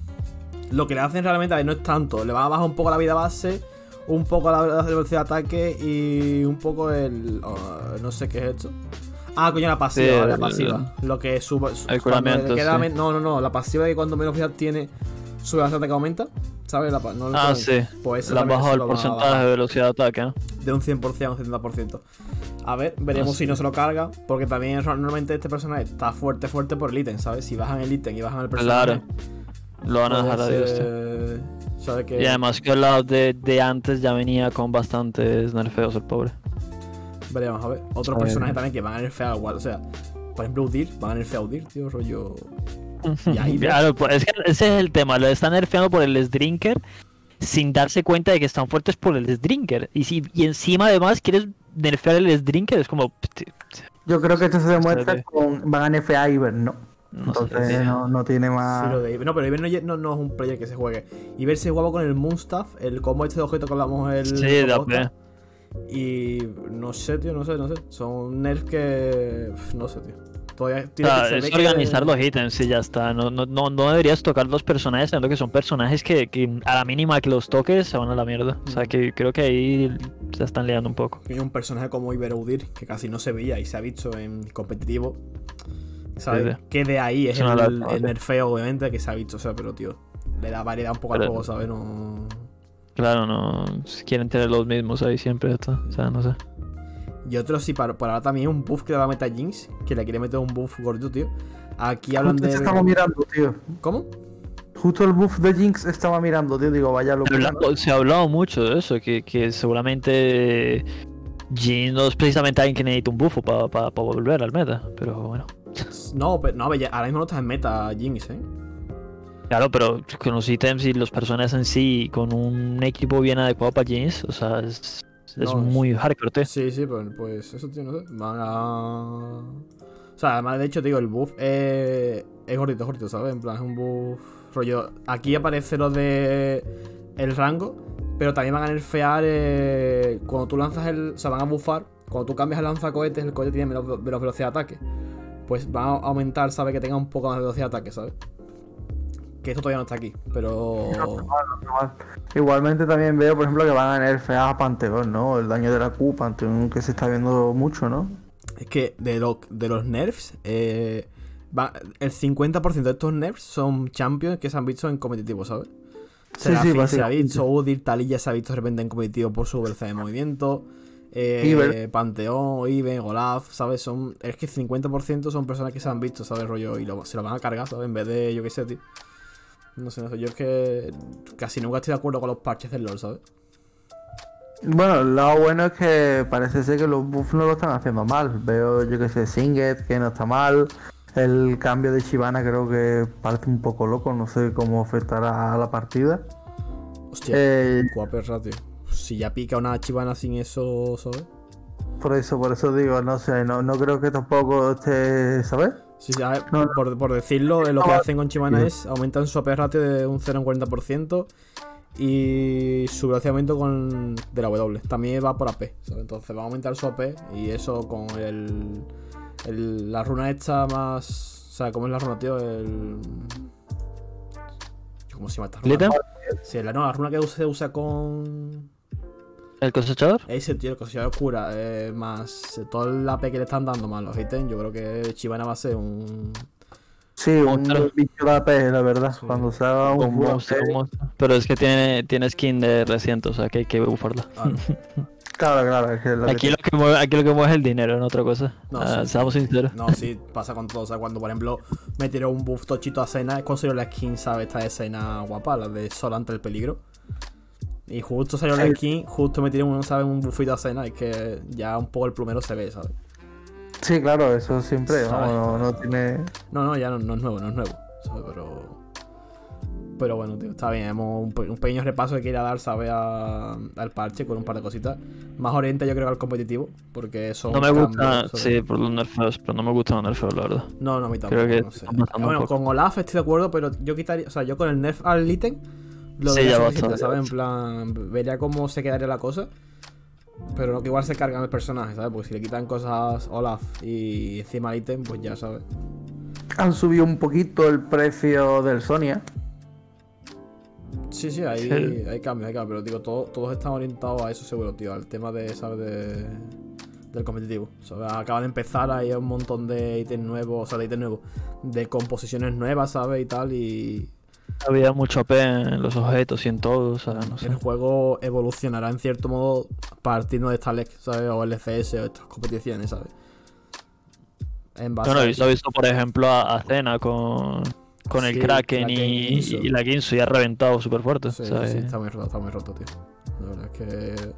Lo que le hacen realmente a ver, no es tanto. Le van a bajar un poco la vida base, un poco la la velocidad de ataque y un poco el. oh, no sé qué es esto. Ah, coño, la pasiva, Sí, la el- pasiva. Lo que suba. su- el curamiento, sí. No, no, no. La pasiva que cuando menos vida tiene, su velocidad de ataque aumenta. ¿Sabes? La no el Ah, sí. Pues Le han bajado el a porcentaje de velocidad de ataque, ¿no? de un 100% a un 70%. A ver, veremos Ah, si sí. no se lo carga, porque también normalmente este personaje está fuerte, fuerte por el ítem, ¿sabes? Si bajan el ítem y bajan el personaje. Claro. Lo van a dejar a Pues, Dios, tío. eh, que Y además que el lado de, de antes ya venía con bastantes nerfeos el pobre. veremos a ver. Otros A personajes también que van a nerfear igual, o sea, por ejemplo Udir, van a nerfear a Udir, tío, rollo. Y ahí ves. Claro, pues es que ese es el tema, lo están nerfeando por el Drinker sin darse cuenta de que están fuertes por el Drinker. Y, si, y encima además quieres nerfear el Drinker, es como... Yo creo que esto se demuestra Espérate. con Van a NFA Iber, ¿no? Entonces no, no tiene más. Sí, lo de Iber. No, pero Iber no, no, no es un player que se juegue. Iber se jugaba con el Moonstaff, el combo este de objeto que hablamos el. Sí. Y no sé, tío, no sé, no sé. Son nerfs que. No sé, tío. Todavía tiene que- es que- organizar los ítems y ya está. No, no, no, no deberías tocar los personajes, siendo que son personajes que, que a la mínima que los toques se van a la mierda. O sea, que creo que ahí se están liando un poco. Tiene un personaje como Iberoudir que casi no se veía y se ha visto en competitivo. ¿Sabes? Sí, sí. Que de ahí es Es el, el tío. nerfeo, obviamente, que se ha visto. O sea, pero tío, le da variedad un poco al juego, ¿sabes? No. Claro, no quieren tener los mismos ahí siempre. Esto. O sea, no sé. Y otro, sí, para, para ahora también un buff que le va a meter a Jinx, que le quiere meter un buff gordito, tío. Aquí hablan Justo de. estaba mirando, tío. ¿Cómo? Justo el buff de Jinx estaba mirando, tío. Digo, vaya hablado- se ha hablado mucho de eso, que, que seguramente Jin no es precisamente alguien que necesita un buffo para volver al meta. Pero bueno. No, pero no, a ver, ya- ahora mismo no está en meta Jinx, ¿eh? Claro, pero con los ítems y los personajes en sí, con un equipo bien adecuado para Jeans, o sea, es, es No, muy hardcore, tío. Sí, sí, pues, pues eso, tío, no sé. Van a. O sea, además, de hecho, te digo, el buff es, es gordito, gordito, ¿sabes? En plan, es un buff. Rollo. Aquí aparece lo de. El rango, pero también van a nerfear. eh, cuando tú lanzas el. O sea, van a buffar. Cuando tú cambias el lanzacohetes, el cohete tiene menos, menos velocidad de ataque. Pues va a aumentar, ¿sabes? Que tenga un poco más de velocidad de ataque, ¿sabes? Que esto todavía no está aquí, pero. Igualmente también veo, por ejemplo, que van a nerfear a Panteón, ¿no? El daño de la Q, Panteón que se está viendo mucho, ¿no? Es que de, lo- de los nerfs, eh, va- el 50% de estos nerfs son champions que se han visto en competitivo, ¿sabes? Sí, sí, se ha visto, Udir, Talilla se ha visto de repente en competitivo por su velocidad de movimiento. eh, Iber. Panteón, Iben, Olaf, ¿sabes? Son, es que 50% son personas que se han visto, ¿sabes? Rollo, y lo- se lo van a cargar, ¿sabes? En vez de, yo qué sé, tío. No sé, no sé, yo es que casi nunca estoy de acuerdo con los parches del LoL, ¿sabes? Bueno, lado bueno es que parece ser que los buffs no lo están haciendo mal. Veo, yo que sé, Singet, que no está mal. El cambio de Shivana creo que parece un poco loco, no sé cómo afectará a la partida. Hostia, Eh, guaperra, tío. Si ya pica una chivana sin eso, ¿sabes? por eso, por eso digo, no sé, no, no creo que tampoco esté, ¿sabes? Sí, sí, ver, No. Por, por decirlo, lo que Ah, hacen con Chivana sí. es aumentan su AP ratio de un 0,40% y su velocidad con de la W. También va por AP, ¿sabes? Entonces va a aumentar su AP y eso con el, el- la runa esta más... O sea, ¿cómo es la runa, tío? El... ¿Cómo se llama esta runa? ¿Lita? Sí, la, no, la runa que se usa con... ¿El cosechador? Ese tío, el cosilla oscura, eh, más todo el AP que le están dando, más los ítems, yo creo que Chivana va a ser un... Sí, un bicho de AP, la verdad. Sí. Cuando se haga un Un monstruo, AP, un monstruo. Pero es que tiene, tiene skin de reciente, o sea que hay que bufarla. Claro, (laughs) claro, es que lo que Aquí lo que mueve, aquí lo que mueve es el dinero, no otra cosa. No, sí. Seamos sinceros. No, sí, pasa con todo. O sea, cuando, por ejemplo, metieron un buff tochito a Cena, es salió la skin, ¿sabes? Esta escena guapa, la de Sol ante el peligro. Y justo salió la Sí. skin, justo metieron un, ¿sabes? un buffito a Cena, es que ya un poco el plumero se ve, ¿sabes? Sí, claro, eso siempre, no, no tiene... No, no, ya no, no es nuevo, no es nuevo, ¿sabes? Pero. Pero bueno, tío, está bien. Hemos un, un pequeño repaso que quería dar, ¿sabes? A- al parche con un par de cositas. Más orienta, yo creo, al competitivo, porque son. No me gusta, sí, por los nerfeos, pero no me gustan los nerfeos, la verdad. No, no, a mí tampoco. Creo que no sé. Bueno, con Olaf estoy de acuerdo, pero yo quitaría. O sea, yo con el nerf al ítem lo Sí, vería ya suficiente, basta. ¿sabes? En plan, vería cómo se quedaría la cosa. Pero no que igual se cargan el personaje, ¿sabes? Porque si le quitan cosas Olaf y encima el ítem, pues ya, ¿sabes? Han subido un poquito el precio del Sonia. Sí, sí, hay, Sí. hay cambios, hay cambios. Pero digo, todo- todos están orientados a eso seguro, tío. Al tema de, ¿sabes? De, del competitivo. ¿sabes? Acaba de empezar, hay un montón de ítems nuevos, o sea, de ítems nuevos, de composiciones nuevas, ¿sabes? Y tal, y Había mucho AP en los objetos y en todo, o sea, no sé. el juego evolucionará en cierto modo partiendo de esta LEC, ¿sabes? O LCS o estas competiciones, ¿sabes? En base Yo no a he visto, eso. he visto, por ejemplo, a, a Cena con, con el Sí, Kraken y la Ginsu y ha reventado súper fuerte. Sí, ¿sabes? sí, está muy roto, está muy roto, tío. La verdad es que.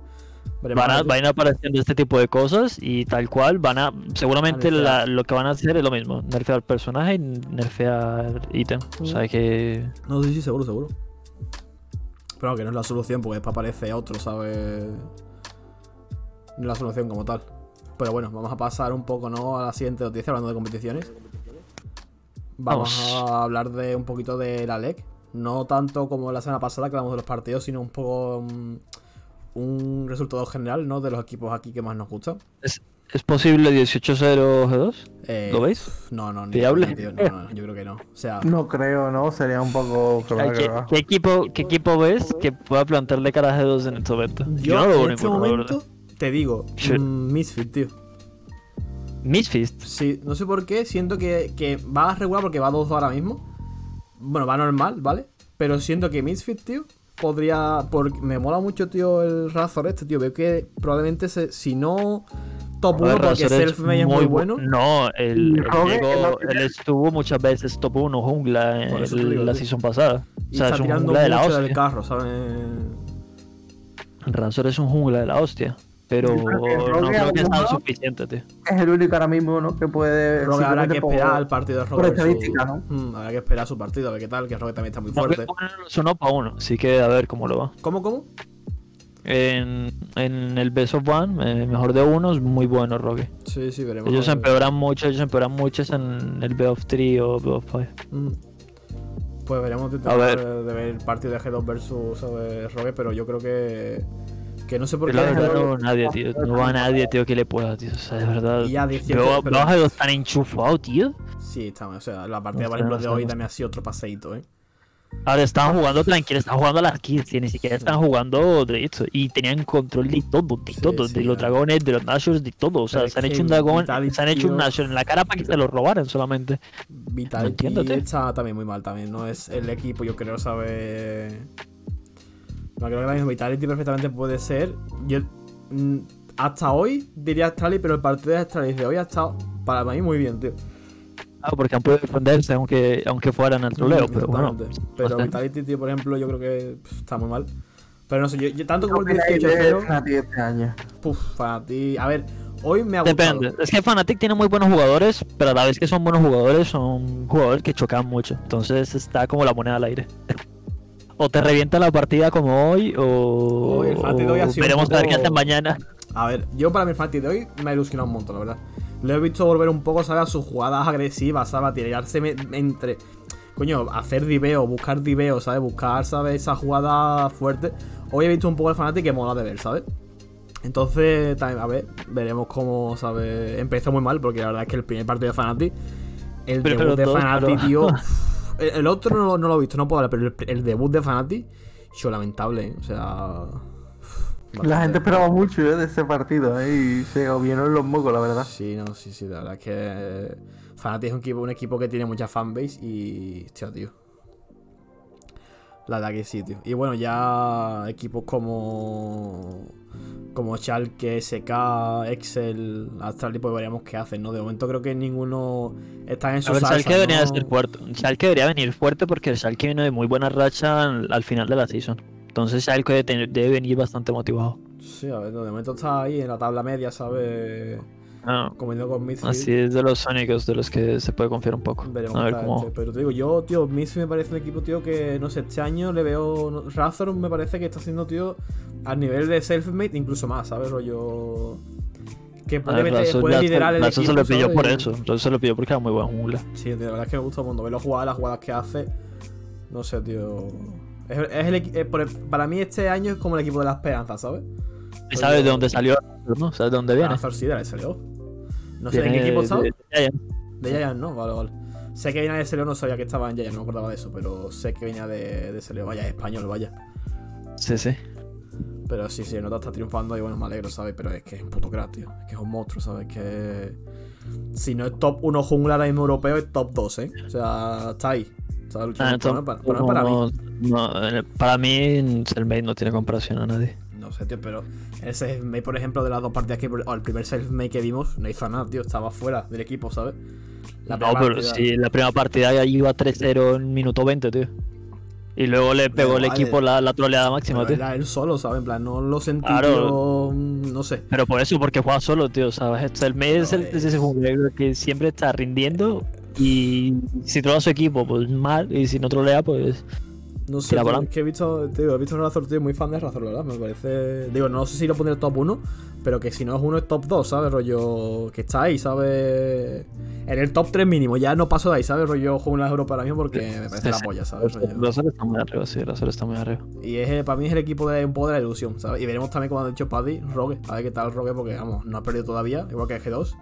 Van a, van a ir apareciendo este tipo de cosas y tal cual van a seguramente la- lo que van a hacer es lo mismo nerfear personaje y nerfear ítem o sea que No, sí, sí, seguro, seguro. Pero que no es la solución, porque después aparece otro, ¿sabes? No es la solución como tal. Pero bueno, vamos a pasar un poco, ¿no? A la siguiente noticia, hablando de competiciones. Vamos, Vamos. a hablar de un poquito de la LEC. No tanto como la semana pasada que hablamos de los partidos, sino un poco mm, un resultado general, ¿no? De los equipos aquí que más nos gustan. es, es posible 18-0 G2 Eh, ¿Lo veis? No, no, ni tío, no, no, yo creo que no. O sea, No creo, ¿no? Sería un poco... ¿Qué, qué equipo qué equipo ves que pueda plantarle cara a G2 en este momento yo, no lo veo en este momento verdad. te digo, mm, Misfit, tío. Misfist Sí, no sé por qué, siento que, que va a regular porque va a 2 ahora mismo. Bueno, va normal, ¿vale? Pero siento que Misfit, tío, podría. Porque me mola mucho, tío, el Razor este, tío. Veo que probablemente se, si no top 1 A ver, porque Selfmade es muy bu- bueno. No, él, Y él Rogue, llegó- que no- él estuvo muchas veces top 1 jungla en digo, la season pasada. Y O sea, está es un tirando jungla de la mucho del hostia. carro, ¿sabes? Razor es un jungla de la hostia. Pero Yo creo que no creo que sea alguno- suficiente, tío. Es el único ahora mismo, ¿no? Que puede... Rogue habrá que por- esperar al partido de Rogue. por estadística, ¿no? Mm, habrá que esperar su partido, a ver qué tal, que Rogue también está muy No, fuerte. sonó para uno, así que a ver cómo lo va. ¿Cómo, cómo? En, en el Best of One, eh, mejor de uno, es muy bueno Rogue. Sí, sí, veremos. Ellos ver. empeoran mucho, ellos empeoran mucho en el Best of 3 o Best of 5. Mm. Pues veremos de, A ver. de- de ver el partido de G2 versus ¿sabes? Rogue, pero yo creo que. Que no sé por qué. la no nadie, tío. No va a nadie, tío, que le pueda, tío. O sea, de verdad. Y ya 18, Veo, pero- veo a G2 tan enchufado, tío. Sí, está, o sea, la partida, No por ejemplo, no de hoy no también ha sido otro paseíto, ¿eh? Ahora estaban jugando tranquilo, estaban jugando a las kills, tío, ni siquiera estaban jugando de esto. Y tenían control de todo, de Sí, todo, sí, de los dragones, de los Nashors, de todo. O sea, Pero es se han hecho un dragón, Vitality, se han hecho un Nashor en la cara para que se lo robaran solamente. Vitality tío. está también muy mal también, no es el equipo, yo creo, sabe. No creo que ahora mismo Vitality perfectamente puede ser. Yo. mm, hasta hoy diría Astralis, pero el partido de Astralis de hoy ha estado para mí muy bien, tío. Ah, porque han podido defenderse aunque, aunque fueran al troleo, pero bueno. Pero bastante. Vitality, tío, por ejemplo, yo creo que pff, está muy mal. Pero no sé, yo, yo tanto ¿Qué como el opináis de 18-0, Fnatic este año? puf, para ti. A ver, hoy me ha gustado. Depende. Es que Fnatic tiene muy buenos jugadores, pero a la vez que son buenos jugadores, son jugadores que chocan mucho. Entonces está como la moneda al aire. O te revienta la partida como hoy, o, Hoy el Fnatic de hoy ha sido un veremos a ver qué poco- hacen mañana. A ver, yo para mi el Fnatic de hoy me ha ilusionado un montón, la verdad. Lo he visto volver un poco, ¿sabes? A sus jugadas agresivas, ¿sabes? A tirarse me- entre. Coño, hacer diveo, buscar diveo, ¿sabes? Buscar, ¿sabes? Esa jugada fuerte. Hoy he visto un poco el Fnatic que mola de ver, ¿sabes? Entonces, también, a ver, veremos cómo, ¿sabes? Empezó muy mal, porque la verdad es que el primer partido de Fnatic. El Pero- debut pero de dos, Fnatic, pero- tío. (laughs) el, el otro no, lo- no lo he visto, no puedo hablar, pero el, el debut de Fnatic, yo lamentable, ¿eh? O sea. La gente esperaba mucho eh, de ese partido eh, y se gobiernan los mocos, la verdad. Sí, no, sí, sí, la verdad es que eh, Fnatic es un equipo, un equipo que tiene mucha fanbase y. Hostia, tío. La verdad que sí, tío. Y bueno, ya equipos como. Como Schalke, SK, Excel, Astralis, pues veríamos qué hacen, ¿no? De momento creo que ninguno está en su A ver, salsa, Schalke debería de ser fuerte. Schalke debería venir fuerte porque el Schalke viene de muy buena racha al, al final de la season. Entonces Schalke debe, venir bastante motivado. Sí, a ver, de momento está ahí en la tabla media, ¿sabes? Ah, Comiendo con Mithril. así es de los Sónicos de los que se puede confiar un poco. Veremos A ver cómo. este. Pero te digo, yo, tío, Mithril me parece un equipo, tío, que no sé, este año le veo. Razor me parece que está haciendo, tío, al nivel de self-made, incluso más, ¿sabes? Rollo. Que puede, ver, meter- puede liderar el equipo. se lo pilló por eso. Razor se lo pilló porque era muy buen jungla. Sí, tío, la verdad es que me gusta cuando verlo jugar, las jugadas que hace. No sé, tío. Es, es el, equi- eh, para mí este año es como el equipo de la esperanza, ¿sabes? ¿Y sabes de dónde salió? ¿No? ¿Sabes de dónde viene? Razor sí, de SLO. No sé de qué equipo estaba. de- Giants, ¿no? Vale, vale. Sé que venía de SLO, no sabía que estaba en Giants, no me acordaba de eso, pero sé que venía de, de SLO. Vaya, es español, vaya. Sí, sí. Pero sí, sí, Nota está triunfando y bueno, me alegro, ¿sabes? Pero es que es un puto crack, tío. Es que es un monstruo, ¿sabes? Que. Si no es top 1 jungla ahora mismo europeo, es top 2, ¿eh? O sea, está ahí. Está luchando. Ah, para, mí. no, para mí, el main no tiene comparación a nadie. No sé, tío, pero el self-made, por ejemplo, de las dos partidas que. O el primer self-made que vimos, no hizo nada, tío. Estaba fuera del equipo, ¿sabes? La no, pero partida- si la primera partida ya iba 3-0 en minuto 20, tío. Y luego le pegó el vale. equipo la, la troleada máxima, Pero tío. era él solo, ¿sabes? En plan, no lo sentí, Claro. tío, No sé. Pero por eso, porque juega solo, tío, ¿sabes? El main es, ese jugador que siempre está rindiendo y si trolea a su equipo, pues mal, y si no trolea, pues... No sé, tío, es que he visto, tío, he visto Razor, tío, muy fan de Razor, verdad. Me parece. Digo, no sé si lo pondré top 1, pero que si no es uno es top 2, ¿sabes? Rollo. Que está ahí, ¿sabes? En el top 3 mínimo, ya no paso de ahí, ¿sabes? Rollo las Europa ahora mismo porque me parece Sí, la sí. polla, ¿sabes? Rollo. Razor está muy arriba, sí, Razor está muy arriba. Y es, eh, para mí es el equipo de un poco de la ilusión, ¿sabes? Y veremos también como ha dicho Paddy, Rogue. A ver qué tal Rogue, porque vamos, no ha perdido todavía, igual que G2.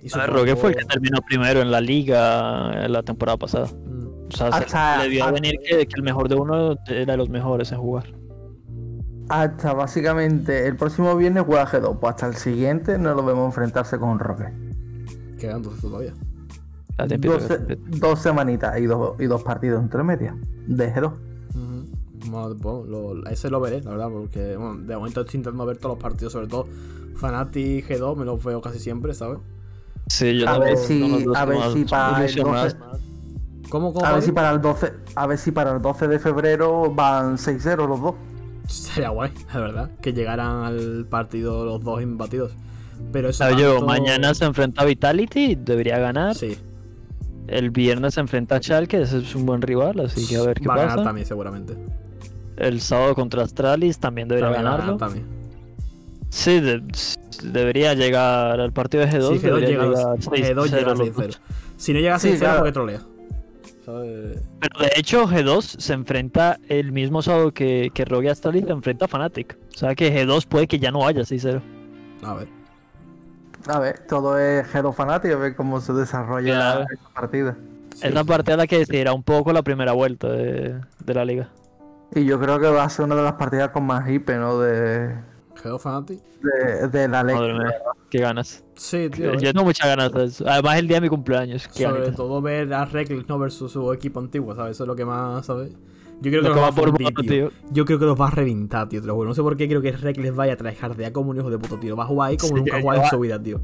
Y A ver, Roque fue el que terminó primero en la liga en la temporada pasada. Mm, O sea, se- Hasta- le dio a hasta- venir que, que el mejor de uno era de los mejores en jugar. Hasta básicamente el próximo viernes juega G2, pues hasta el siguiente no lo vemos enfrentarse con un Roque. Queda entonces todavía. Dos, se- dos semanitas y dos, y dos partidos entre medias de G2. Ujú. Bueno, bueno, lo- ese lo veré, la verdad, porque bueno, de momento estoy intentando ver todos los partidos, sobre todo Fanati G2, me los veo casi siempre, ¿sabes? Sí, yo A ver si- dos a ver si para el ilusionados. 12 ¿Cómo, cómo? A ver si para el 12, a ver si para el 12 de febrero van 6-0 los dos. Sería guay, la verdad, que llegaran al partido los dos imbatidos. Pero eso. Yo, tanto- mañana se enfrenta a Vitality, debería ganar. Sí, El viernes se enfrenta a Schalke, ese es un buen rival, así que a ver qué va a ganar también, seguramente. El sábado contra Astralis también debería También va a ganarlo. ganar también. Sí, de- debería llegar al partido de G2. Sí, G2 debería llega a llegar 6-0. G2 llega a los 6-0. dos. Si no llega a Sí, 6-0, claro. porque trolea. ¿Sabes? Pero de hecho, G2 se enfrenta el mismo sábado que, que Rogue Astralis se enfrenta a Fnatic. O sea que G2 puede que ya no vaya 6-0. A ver. A ver, todo es G2 fanático, a ver cómo se desarrolla Claro. esta partida. Es la partida la que decidirá un poco la primera vuelta de, de la liga. Y yo creo que va a ser una de las partidas con más hipe, ¿no? De, G2 Fanati. de, de la Madre liga. Qué ganas. Sí, tío. Yo tengo muchas ganas de. Además, el día de mi cumpleaños. Qué Sobre todo ver a Reckless ¿no? versus su equipo antiguo, ¿sabes? Eso es lo que más, ¿sabes? Yo creo que Lo los que va va a por fundir, tío. tío. Yo creo que los va a reventar, tío. Te lo juro. No sé por qué creo que Reckless vaya a tryhardear como un hijo de puto, tío. Va a jugar ahí como Sí, nunca ha jugado en su vida, tío.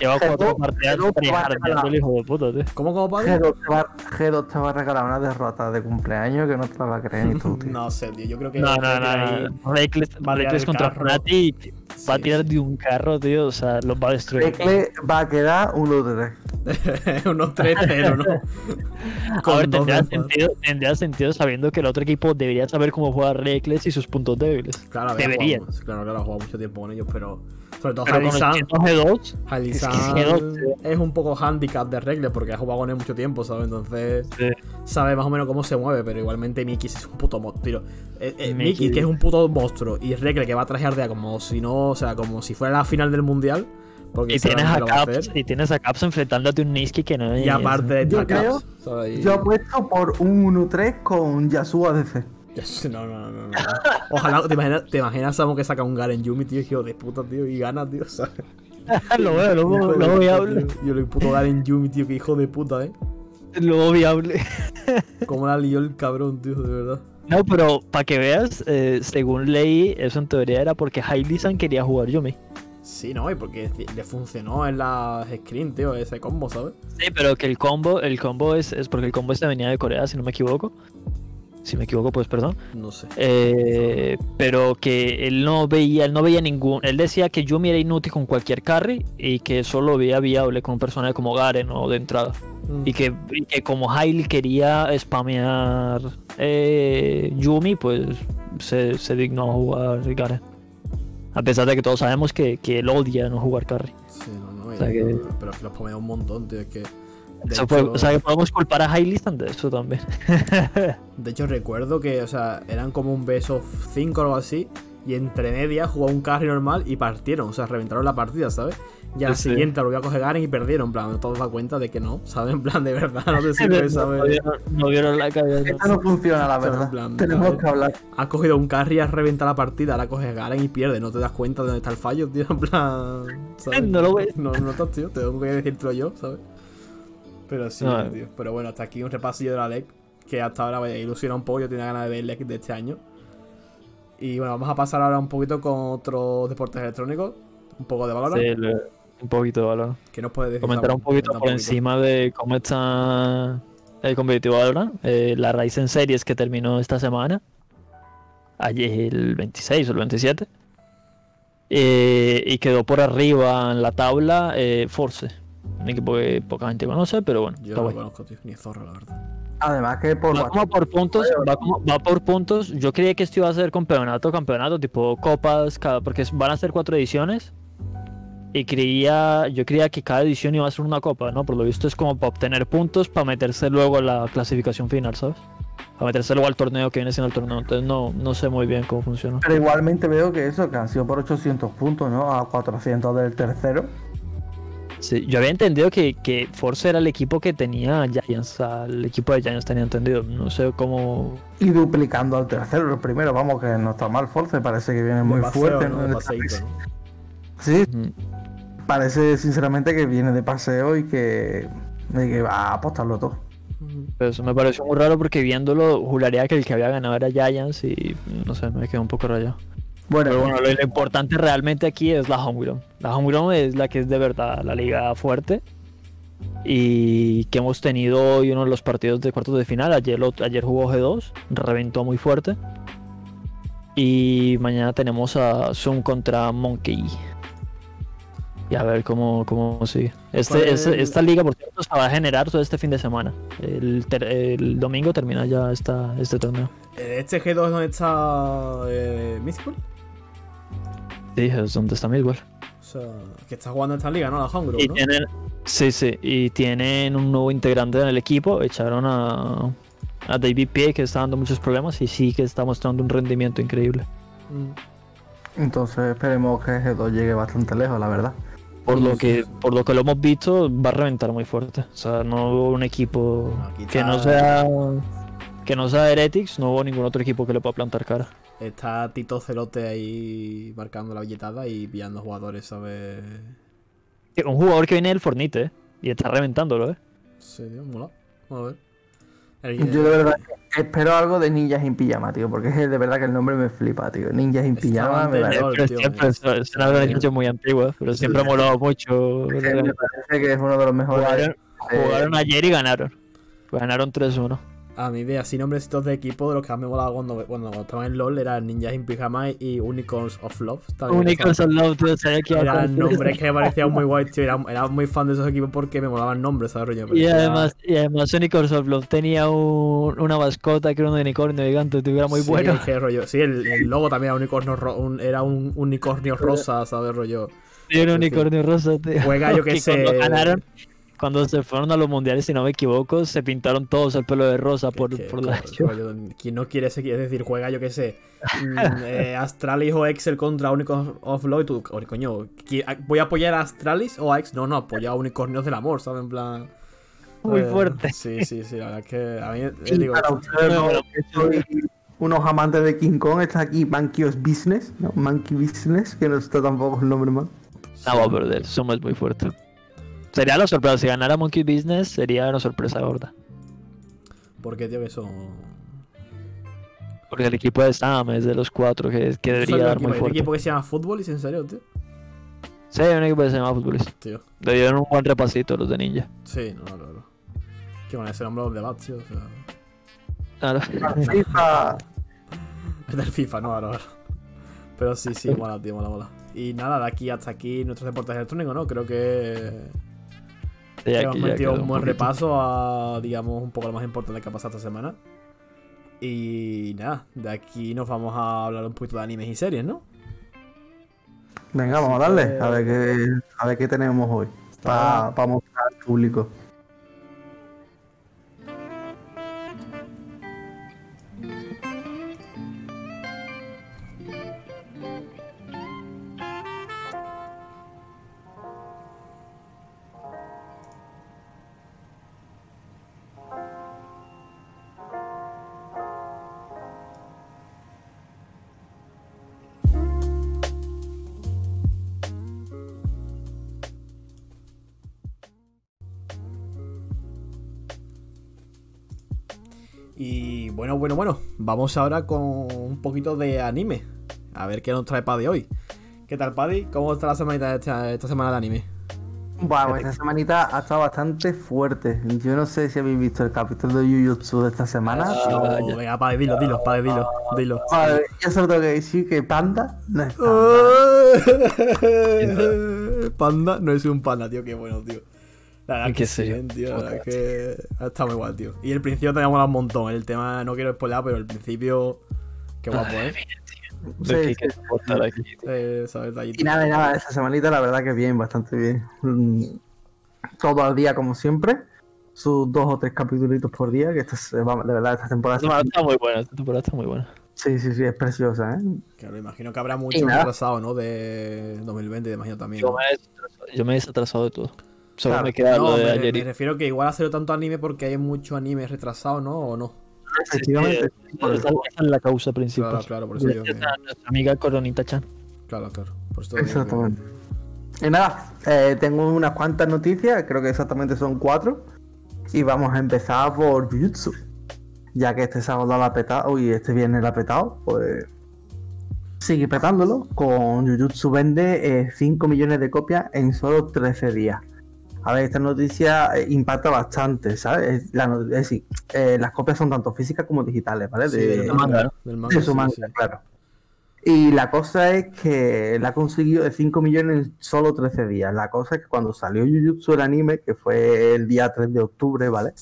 Lleva cuatro G2, partidas G2 tryhardeando el hijo de puta, tío. ¿Cómo, cómo, padre? G2 te, va, G2 te va a regalar una derrota de cumpleaños que no te la va a creer ni tú, (laughs) tío. No sé, tío. Yo creo que. No, no, no. A tirar Reckless el contra. Fnatic va a tirar de un carro, tío. O sea, los va a destruir. Rekle va a quedar 1-3. Unos 3-0, ¿no? (laughs) A Con ver, dos tendría de sentido, tendría sentido sabiendo que el otro equipo debería saber cómo juega Reckless y sus puntos débiles. Claro, había debería. jugado- claro, claro, ha jugado mucho tiempo con ellos, pero. Sobre todo Pero con Halisan. el G2, Halisan es que G2, es un poco handicap de Regles porque ha jugado con él mucho tiempo, ¿sabes? Entonces sí. sabe más o menos cómo se mueve, pero igualmente Mickey es un puto monstruo. Eh, eh, Mickey. Mickey, que es un puto monstruo, y Regle que va a trajear de como si no, o sea, como si fuera la final del mundial. Porque Y tienes, a lo va a Caps, hacer. y tienes a Caps enfrentándote a un Niski que no es. Y aparte de Yo esta creo- Caps, ¿sabes? Y- Yo apuesto por un 1-3 con Yasuo ADC. (laughs) No, no, no, no. Ojalá, te imaginas, te imaginas Samu, que saca un Garen Yumi, tío, hijo de puta, tío, y gana, tío, ¿sabes? (laughs) lo veo, lo lo puta, viable. tío. Yo le puto Garen Yumi, tío, que hijo de puta, eh. Lo viable. (laughs) Cómo la lió el cabrón, tío, de verdad. No, pero para que veas, eh, según leí, eso en teoría era porque Hailey-san quería jugar Yumi. Sí, no, y porque le funcionó en las screen, tío, ese combo, ¿sabes? Sí, pero que el combo, el combo es, es porque el combo este venía de Corea, si no me equivoco. Si me equivoco, pues perdón. No sé. Eh, pero que él no veía, él no veía ningún. Él decía que Yumi era inútil con cualquier carry y que solo veía viable con un personaje como Garen o de entrada. Mm. Y que, y que como Hailey quería spamear eh, Yumi, pues se, se dignó a jugar Garen. A pesar de que todos sabemos que, que él odia no jugar carry. Sí, no, no. O sea que- Pero que los pomea un montón, tío, es que. De, hecho, o sea que podemos culpar a Hailey de eso también. (laughs) de hecho, recuerdo que, o sea, eran como un beso 5 o algo así. Y entre medias jugó un carry normal y partieron, o sea, reventaron la partida, ¿sabes? Y a la Sí, sí. siguiente lo voy a coger Garen y perdieron, en plan, todos da cuenta de que no, ¿sabes? En plan, de verdad, no te sirve, (laughs) no, ¿sabes? vieron, no vieron la cabeza. Esto no funciona, la verdad. plan, Tenemos ¿sabes? que hablar. Has cogido un carry, has reventado la partida, ahora coges Garen y pierdes, no te das cuenta de dónde está el fallo, tío, en plan... (laughs) ¿sabes? No lo ves. No, no estás, tío, tengo que decírtelo yo, ¿sabes? Pero sí, No. tío. Pero bueno, hasta aquí un repasillo de la LEC, que hasta ahora vaya ilusiona un poco, yo tenía ganas de ver LEC de este año. Y bueno, vamos a pasar ahora un poquito con otros deportes electrónicos, un poco de valor. Sí, un poquito de valor. ¿Qué nos puedes decir? Comentar un poquito por encima de cómo está el competitivo ahora. Eh, la Ryzen Series que terminó esta semana. Ayer el 26 o el 27. Eh, y quedó por arriba en la tabla eh, Force. Un equipo que poca gente conoce, pero bueno. Yo no lo conozco, tío, ni zorro, la verdad. Además que por Va como por puntos, va, como- va por puntos. Yo creía que esto iba a ser campeonato, campeonato, tipo copas, cada, porque van a ser cuatro ediciones. Y creía, yo creía que cada edición iba a ser una copa, ¿no? Por lo visto es como para obtener puntos, para meterse luego a la clasificación final, ¿sabes? Para meterse luego al torneo que viene siendo el torneo. Entonces no, no sé muy bien cómo funciona. Pero igualmente veo que eso, que han sido por 800 puntos, ¿no? A 400 del tercero. Sí, yo había entendido que, que Force era el equipo que tenía Giants, el equipo de Giants tenía entendido. No sé cómo, Y duplicando al tercero. El primero, vamos, que no está mal. Force parece que viene muy paseo, fuerte, ¿no? Sí, parece sinceramente que viene de paseo y que, y que va a apostarlo todo. Pero eso me pareció muy raro porque viéndolo juraría que el que había ganado era Giants y no sé, me quedé un poco rayado. Bueno, Pero bueno, lo, lo importante realmente aquí es la Homegrown. La Homegrown es la que es de verdad la liga fuerte y que hemos tenido hoy uno de los partidos de cuartos de final. Ayer, lo- ayer jugó G2, reventó muy fuerte. Y mañana tenemos a Zoom contra Monkey. Y a ver cómo, cómo sigue. ¿Cuál Este, es este- el- esta liga, por cierto, se va a generar todo este fin de semana. El, ter- el domingo termina ya esta, este torneo. Eh, ¿Este G2 es donde está eh? Sí, es donde está Midwell. O sea, que está jugando esta liga, ¿no? La Homegrown, Y ¿no? tienen, sí, sí, y tienen un nuevo integrante en el equipo. Echaron a, a David P, que está dando muchos problemas y sí que está mostrando un rendimiento increíble. Mm. entonces esperemos que G2 llegue bastante lejos, la verdad. Por lo que por lo que lo hemos visto, va a reventar muy fuerte. O sea, no hubo un equipo que no sea que no sea Heretics, no hubo ningún otro equipo que le pueda plantar cara. Está Tito Celote ahí marcando la billetada y pillando jugadores, ¿sabes? Un jugador que viene del Fornite, ¿eh? Y está reventándolo, ¿eh? Sí, tío, mola. Vamos a ver. El- Yo de verdad espero algo de Ninjas en Pijama, tío, porque es de verdad que el nombre me flipa, tío. Ninjas en Pijama me parece, Pero siempre, es- una organización muy antigua, pero siempre ha molado mucho. me parece que es uno de los mejores. Jugaron, eh, jugaron ayer y ganaron. Ganaron 3-1. A mí de así nombrecitos de equipo de los que más me molaba cuando, cuando estaba en LOL eran Ninjas in Pyjama y Unicorns of Love. ¿sabes? son los tío, sabía que Eran nombres que me parecían muy guays, tío. Era, era muy fan de esos equipos porque me molaban nombres, ¿sabes, rollo? Pero Y era- además, y además Unicorns of Love tenía un- una mascota que era un unicornio gigante, tío, era muy sí, bueno. qué rollo. Sí, el, el logo también era, unicornio ro- un, era un unicornio rosa, ¿sabes, rollo? Y un unicornio rosa, tío. Juega, yo (laughs) qué sé. Ganaron, cuando se fueron a los mundiales, si no me equivoco, se pintaron todos el pelo de rosa por, que- por la. quien no quiere ese, es decir, juega, yo qué sé, mm, (laughs) eh, Astralis o Excel contra Unicorns of Love y tú, "Oye, coño, ¿qui- ¿voy a apoyar a Astralis o a Excel? No, no, apoya a Unicornios del Amor, ¿sabes? En plan. Muy eh, fuerte. Sí, sí, sí, la verdad es que a mí, eh, digo, para ustedes, no, no, soy unos amantes de King Kong, está aquí Monkey's Business, ¿no? Monkey Business, que no está tampoco el nombre mal. No va a perder, somos muy fuerte. Sería la sorpresa, si ganara Monkey Business sería una sorpresa gorda. porque, tío, que eso. Porque el equipo de Sam es de los cuatro que, que debería dar equipo, muy hay un fuerte. equipo que se llama Fútbol y en serio, tío. Sí, hay un equipo que se llama Futbolista. Tío, Le dieron un buen repasito los de Ninja. sí, no, no, no. Que con ese nombre los debates, tío, o sea. Claro. (laughs) FIFA, Es del FIFA, no, ahora. Pero sí, sí, mola, tío, mola, mola. Y nada, de aquí hasta aquí nuestros deportes electrónicos, ¿no? Creo que, Aquí hemos ya metido un buen poquito. repaso a, digamos, un poco lo más importante que ha pasado esta semana. Y nada, de aquí nos vamos a hablar un poquito de animes y series, ¿no? venga, vamos a darle, a ver qué, a ver qué tenemos hoy, para mostrar al público. Vamos ahora con un poquito de anime. A ver qué nos trae Paddy hoy. ¿Qué tal, Paddy? ¿Cómo está la semanita esta, esta semana de anime? Bueno, esta semanita ha estado bastante fuerte. Yo no sé si habéis visto el capítulo de Jujutsu de esta semana. Ah, No, vaya. venga, Paddy, dilo, dilo, Paddy, dilo, dilo. Vale, yo solo tengo que decir que Panda no es (laughs) Panda. panda, no es un panda, tío, qué bueno, tío. La verdad que sí, serio. eh, tío, la verdad que está muy guay, tío. Y el principio te mola un montón, el tema, no quiero spoiler, pero el principio, qué guapo, Ay, eh. Sí, ¿De qué sí. quieres aportar aquí? eh ¿sabes? Ahí, Y nada, nada, esta semanita la verdad que bien, bastante bien. Mm, Todo al día como siempre. Sus dos o tres capítulos por día, que vamos, de verdad esta temporada... Temporada está muy buena, esta temporada está muy buena. Sí, sí, sí, es preciosa, ¿eh? Claro, imagino que habrá mucho retrasado, ¿no? De 2020, imagino también. Yo ¿no? me he yo me he desatrasado de todo. Solo Claro. me queda No, lo de me, ayer. me y- refiero que igual ha sido tanto anime porque hay mucho anime retrasado, ¿no? ¿O no? Efectivamente. Sí, esa, esa es la causa principal. Claro, claro, por eso digo que... Gracias a nuestra amiga Coronita Chan. Claro, claro. Por eso Exactamente. Y nada, eh, tengo unas cuantas noticias, creo que exactamente son cuatro. Y vamos a empezar por Jujutsu. Ya que este sábado la ha petado y este viernes la ha petado, pues sigue petándolo. Con Jujutsu vende eh, 5 millones de copias en solo 13 días. A ver, esta noticia eh, impacta bastante, ¿sabes? Es, la no- es decir, eh, las copias son tanto físicas como digitales, ¿vale? Sí, De- del manga, manga, ¿no? del manga, de su sí, manga, sí. claro. Y la cosa es que la ha conseguido de 5 millones en solo 13 días. La cosa es que cuando salió Jujutsu el anime, que fue el día 3 de octubre, ¿vale?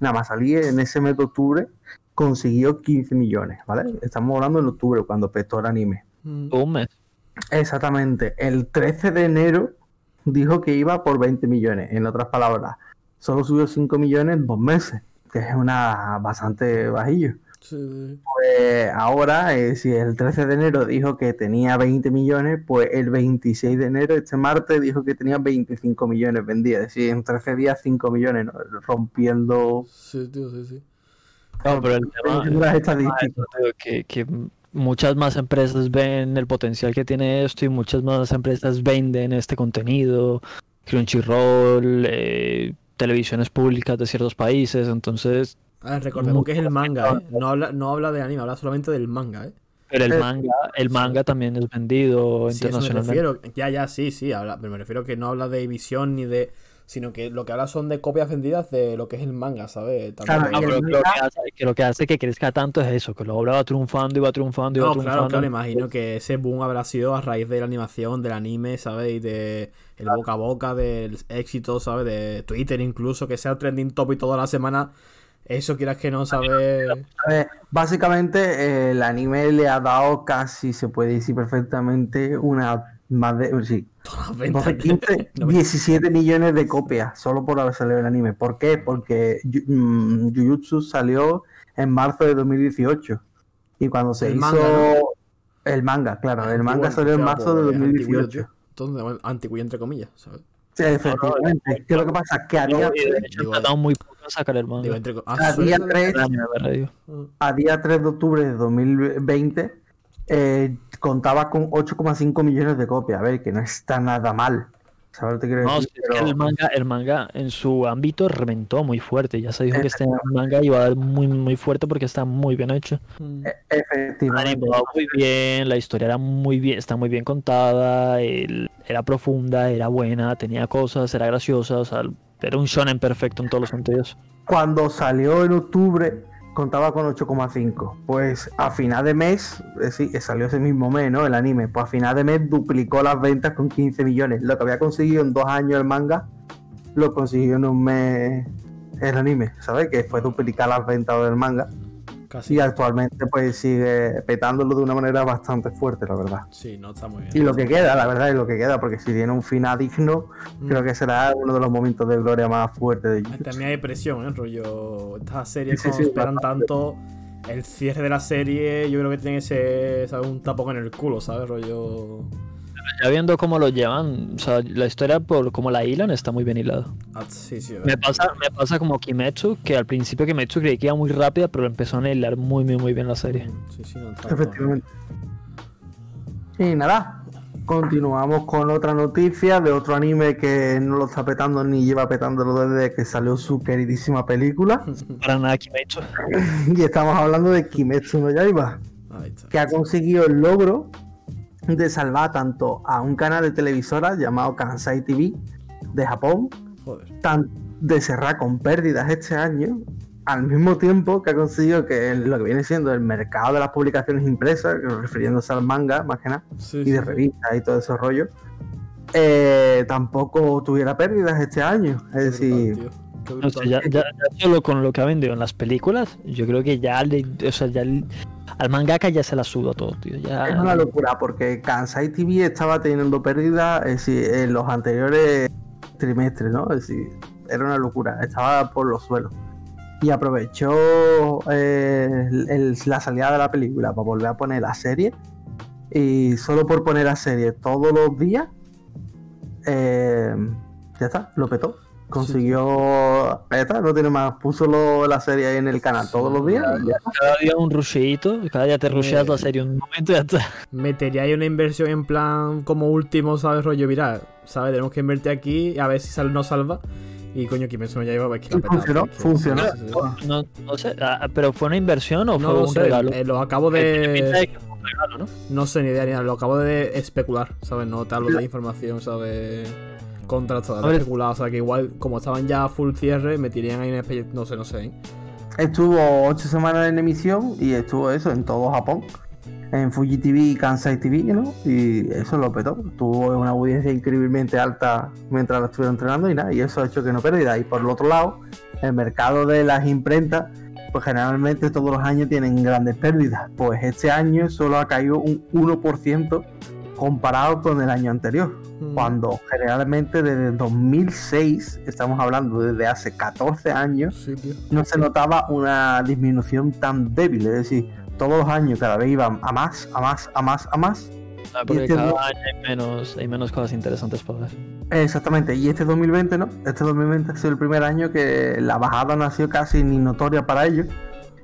Nada más salí en ese mes de octubre, consiguió 15 millones, ¿vale? Estamos hablando en octubre, cuando petó el anime. Mm. Un mes. Exactamente. El 13 de enero dijo que iba por 20 millones. En otras palabras, solo subió 5 millones en dos meses, que es una bastante bajillo. Sí. Pues ahora, eh, si el 13 de enero dijo que tenía 20 millones, pues el 26 de enero, este martes, dijo que tenía 25 millones vendidas. Es decir, en 13 días 5 millones, ¿no? rompiendo Sí, tío, sí, sí. No, pero el tema, las Ah, estadísticas. que, que muchas más empresas ven el potencial que tiene esto y muchas más empresas venden este contenido, Crunchyroll, eh, televisiones públicas de ciertos países, entonces A ver, recordemos que es el manga, ¿eh? No habla, no habla de anime, habla solamente del manga, ¿eh? Pero el Eh, manga, el manga también es vendido Sí, eso me refiero. Ya, ya, sí, sí, habla, pero me refiero que no habla de emisión ni de. Sino que lo que habla son de copias vendidas de lo que es el manga, ¿sabes? Tanto Claro, el pero que lo que hace, que lo que hace que crezca tanto es eso, que luego va triunfando y va triunfando y va No, claro, triunfando. claro, imagino que ese boom habrá sido a raíz de la animación, del anime, ¿sabes? Y de el boca a boca, del éxito, ¿sabes? De Twitter incluso, que sea trending topic toda la semana. Eso quieras que no, ¿sabes? Básicamente eh, el anime le ha dado casi, se puede decir perfectamente, una más de, sí, Todas las ventas. 12, 15, No, 17 millones de copias solo por haber salido el anime. ¿Por qué? Porque Yu- mm, Jujutsu salió en marzo de 2018 y cuando se El hizo manga, ¿no? el manga, claro, el Antiguo, manga salió en marzo de pues, antiguillo, 2018. tío. Entonces, bueno, antiguillo entre comillas, ¿sabes? Sí, efectivamente. ¿Qué es lo que pasa? Que a No, día, y de hecho, Digo, han tardado muy poco en sacar el manga. Digo, entre co- ah, a suele día ser- 3 El anime, ¿verdad? Digo. a día 3 de octubre de 2020 eh, contaba con 8,5 millones de copias. A ver, que no está nada mal. ¿Sabes lo que quiero No, decir? sí, es que Pero- el manga, el manga en su ámbito reventó muy fuerte. Ya se dijo que este manga iba a dar muy, muy fuerte porque está muy bien hecho. Mm. eh, Efectivamente. Animado muy bien, la historia era muy bien, está muy bien contada, el- era profunda, era buena, tenía cosas, era graciosa, o sea, era un shonen perfecto en todos los sentidos. Cuando salió en octubre, contaba con 8,5. Pues a final de mes, eh, sí, que salió ese mismo mes, ¿no? El anime. Pues a final de mes duplicó las ventas con 15 millones. Lo que había conseguido en dos años el manga, lo consiguió en un mes el anime, ¿sabes? Que fue duplicar las ventas del manga. Casi. Y actualmente pues sigue petándolo de una manera bastante fuerte, la verdad. Sí, no está muy bien. Y lo que queda, la verdad, es lo que queda, porque si tiene un final digno, Mm. creo que será uno de los momentos de gloria más fuertes de Jujutsu. También hay presión, ¿eh? Rollo. Estas series, Sí, sí, esperan bastante. tanto, el cierre de la serie, yo creo que tiene que ser, ¿sabes? Un tapón en el culo, ¿sabes? Rollo. Ya viendo cómo lo llevan, o sea, la historia por cómo la hilan está muy bien hilada. Ah, sí, sí, Me pasa, me pasa como Kimetsu, que al principio Kimetsu creí que iba muy rápida, pero empezó a hilar muy, muy, muy bien la serie. Sí, sí, no está. Efectivamente. Y nada, continuamos con otra noticia de otro anime que no lo está petando ni lleva petándolo desde que salió su queridísima película. (laughs) Para nada Kimetsu. (laughs) y estamos hablando de Kimetsu no Yaiba, Ahí está. que ha conseguido el logro de salvar tanto a un canal de televisora llamado Kansai TV de Japón, Joder. tan de cerrar con pérdidas este año, al mismo tiempo que ha conseguido que lo que viene siendo el mercado de las publicaciones impresas, refiriéndose al manga más que nada, Sí, y de sí. revistas y todo ese rollo, eh, tampoco tuviera pérdidas este año. Qué Es decir, brutal, No ya, ya- ya solo con lo que ha vendido en las películas, yo creo que ya, le, o sea, ya le- al mangaka ya se la suda todo, tío. Ya, es una locura porque Kansai TV estaba teniendo pérdidas en los anteriores trimestres, ¿no? Es decir, era una locura, estaba por los suelos. Y aprovechó eh, el- la salida de la película para volver a poner la serie. Y solo por poner la serie todos los días, eh, ya está, lo petó. Consiguió, no tiene más, puso lo- la serie ahí en el canal todos los días. ya cada día un rusheito, cada día te rusheas Eh. la serie un momento y ya está. Metería ahí una inversión en plan como último, ¿sabes? Rollo viral, ¿sabes? Tenemos que invertir aquí a ver si sal, nos salva. Y coño, Kimetsu no ya iba a ver que la funcionó, que- funcionó. No, no sé, ah, pero ¿fue una inversión o No fue un sé, regalo? eh, lo acabo de. de que fue un regalo, ¿no? No sé ni idea ni nada, lo acabo de especular, ¿sabes? No te hablo de información, ¿sabes? Ver. especulada, o sea que igual, como estaban ya full cierre, metirían ahí en No sé, no sé, ¿eh? Estuvo ocho semanas en emisión y estuvo eso en todo Japón. En Fuji TV y Kansai TV, ¿no? Y eso lo petó. Tuvo una audiencia increíblemente alta mientras lo estuvieron entrenando y nada. Y eso ha hecho que no perdiera. Y por el otro lado, el mercado de las imprentas, pues generalmente todos los años tienen grandes pérdidas. Pues este año solo ha caído un 1% comparado con el año anterior. Mm. Cuando generalmente desde 2006, estamos hablando desde hace 14 años, Sí, no se notaba una disminución tan débil, es decir, todos los años cada vez iban a más, a más, a más, a más. Ah, porque este cada año hay menos, hay menos cosas interesantes para ver. Exactamente, y este 2020 no, este 2020 ha sido el primer año que la bajada no ha sido casi ni notoria para ellos.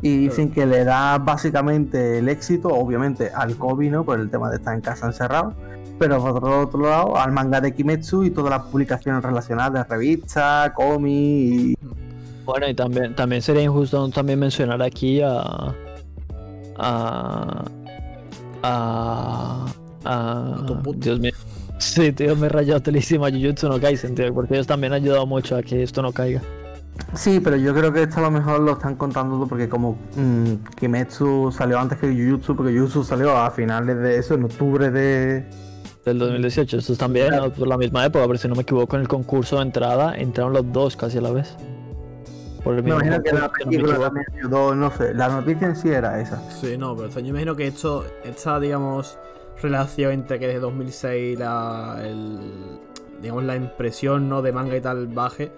Y dicen que le da básicamente el éxito, obviamente, al COVID, ¿no? Por el tema de estar en casa encerrado. Pero por otro lado, al manga de Kimetsu y todas las publicaciones relacionadas de revistas, cómics y Bueno, y también, también sería injusto también mencionar aquí a. a. a. a. Dios mío. Sí, tío, me he rayado telísimo a Jujutsu no Kaisen, tío, porque ellos también han ayudado mucho a que esto no caiga. Sí, pero yo creo que esto a lo mejor lo están contando todo porque como mm, Kimetsu salió antes que Jujutsu, porque Jujutsu salió a finales de eso, en octubre de... Del 2018, estos también, Claro. ¿no? por la misma época, pero si no me equivoco, en el concurso de entrada entraron los dos casi a la vez. Por el Me mismo imagino que la no me película equivoco. también ayudó, no sé, la noticia en sí era esa. Sí, no, pero o sea, yo imagino que esto, esta, digamos, relación entre que desde 2006 la, el, digamos, la impresión ¿no? de manga y tal baje,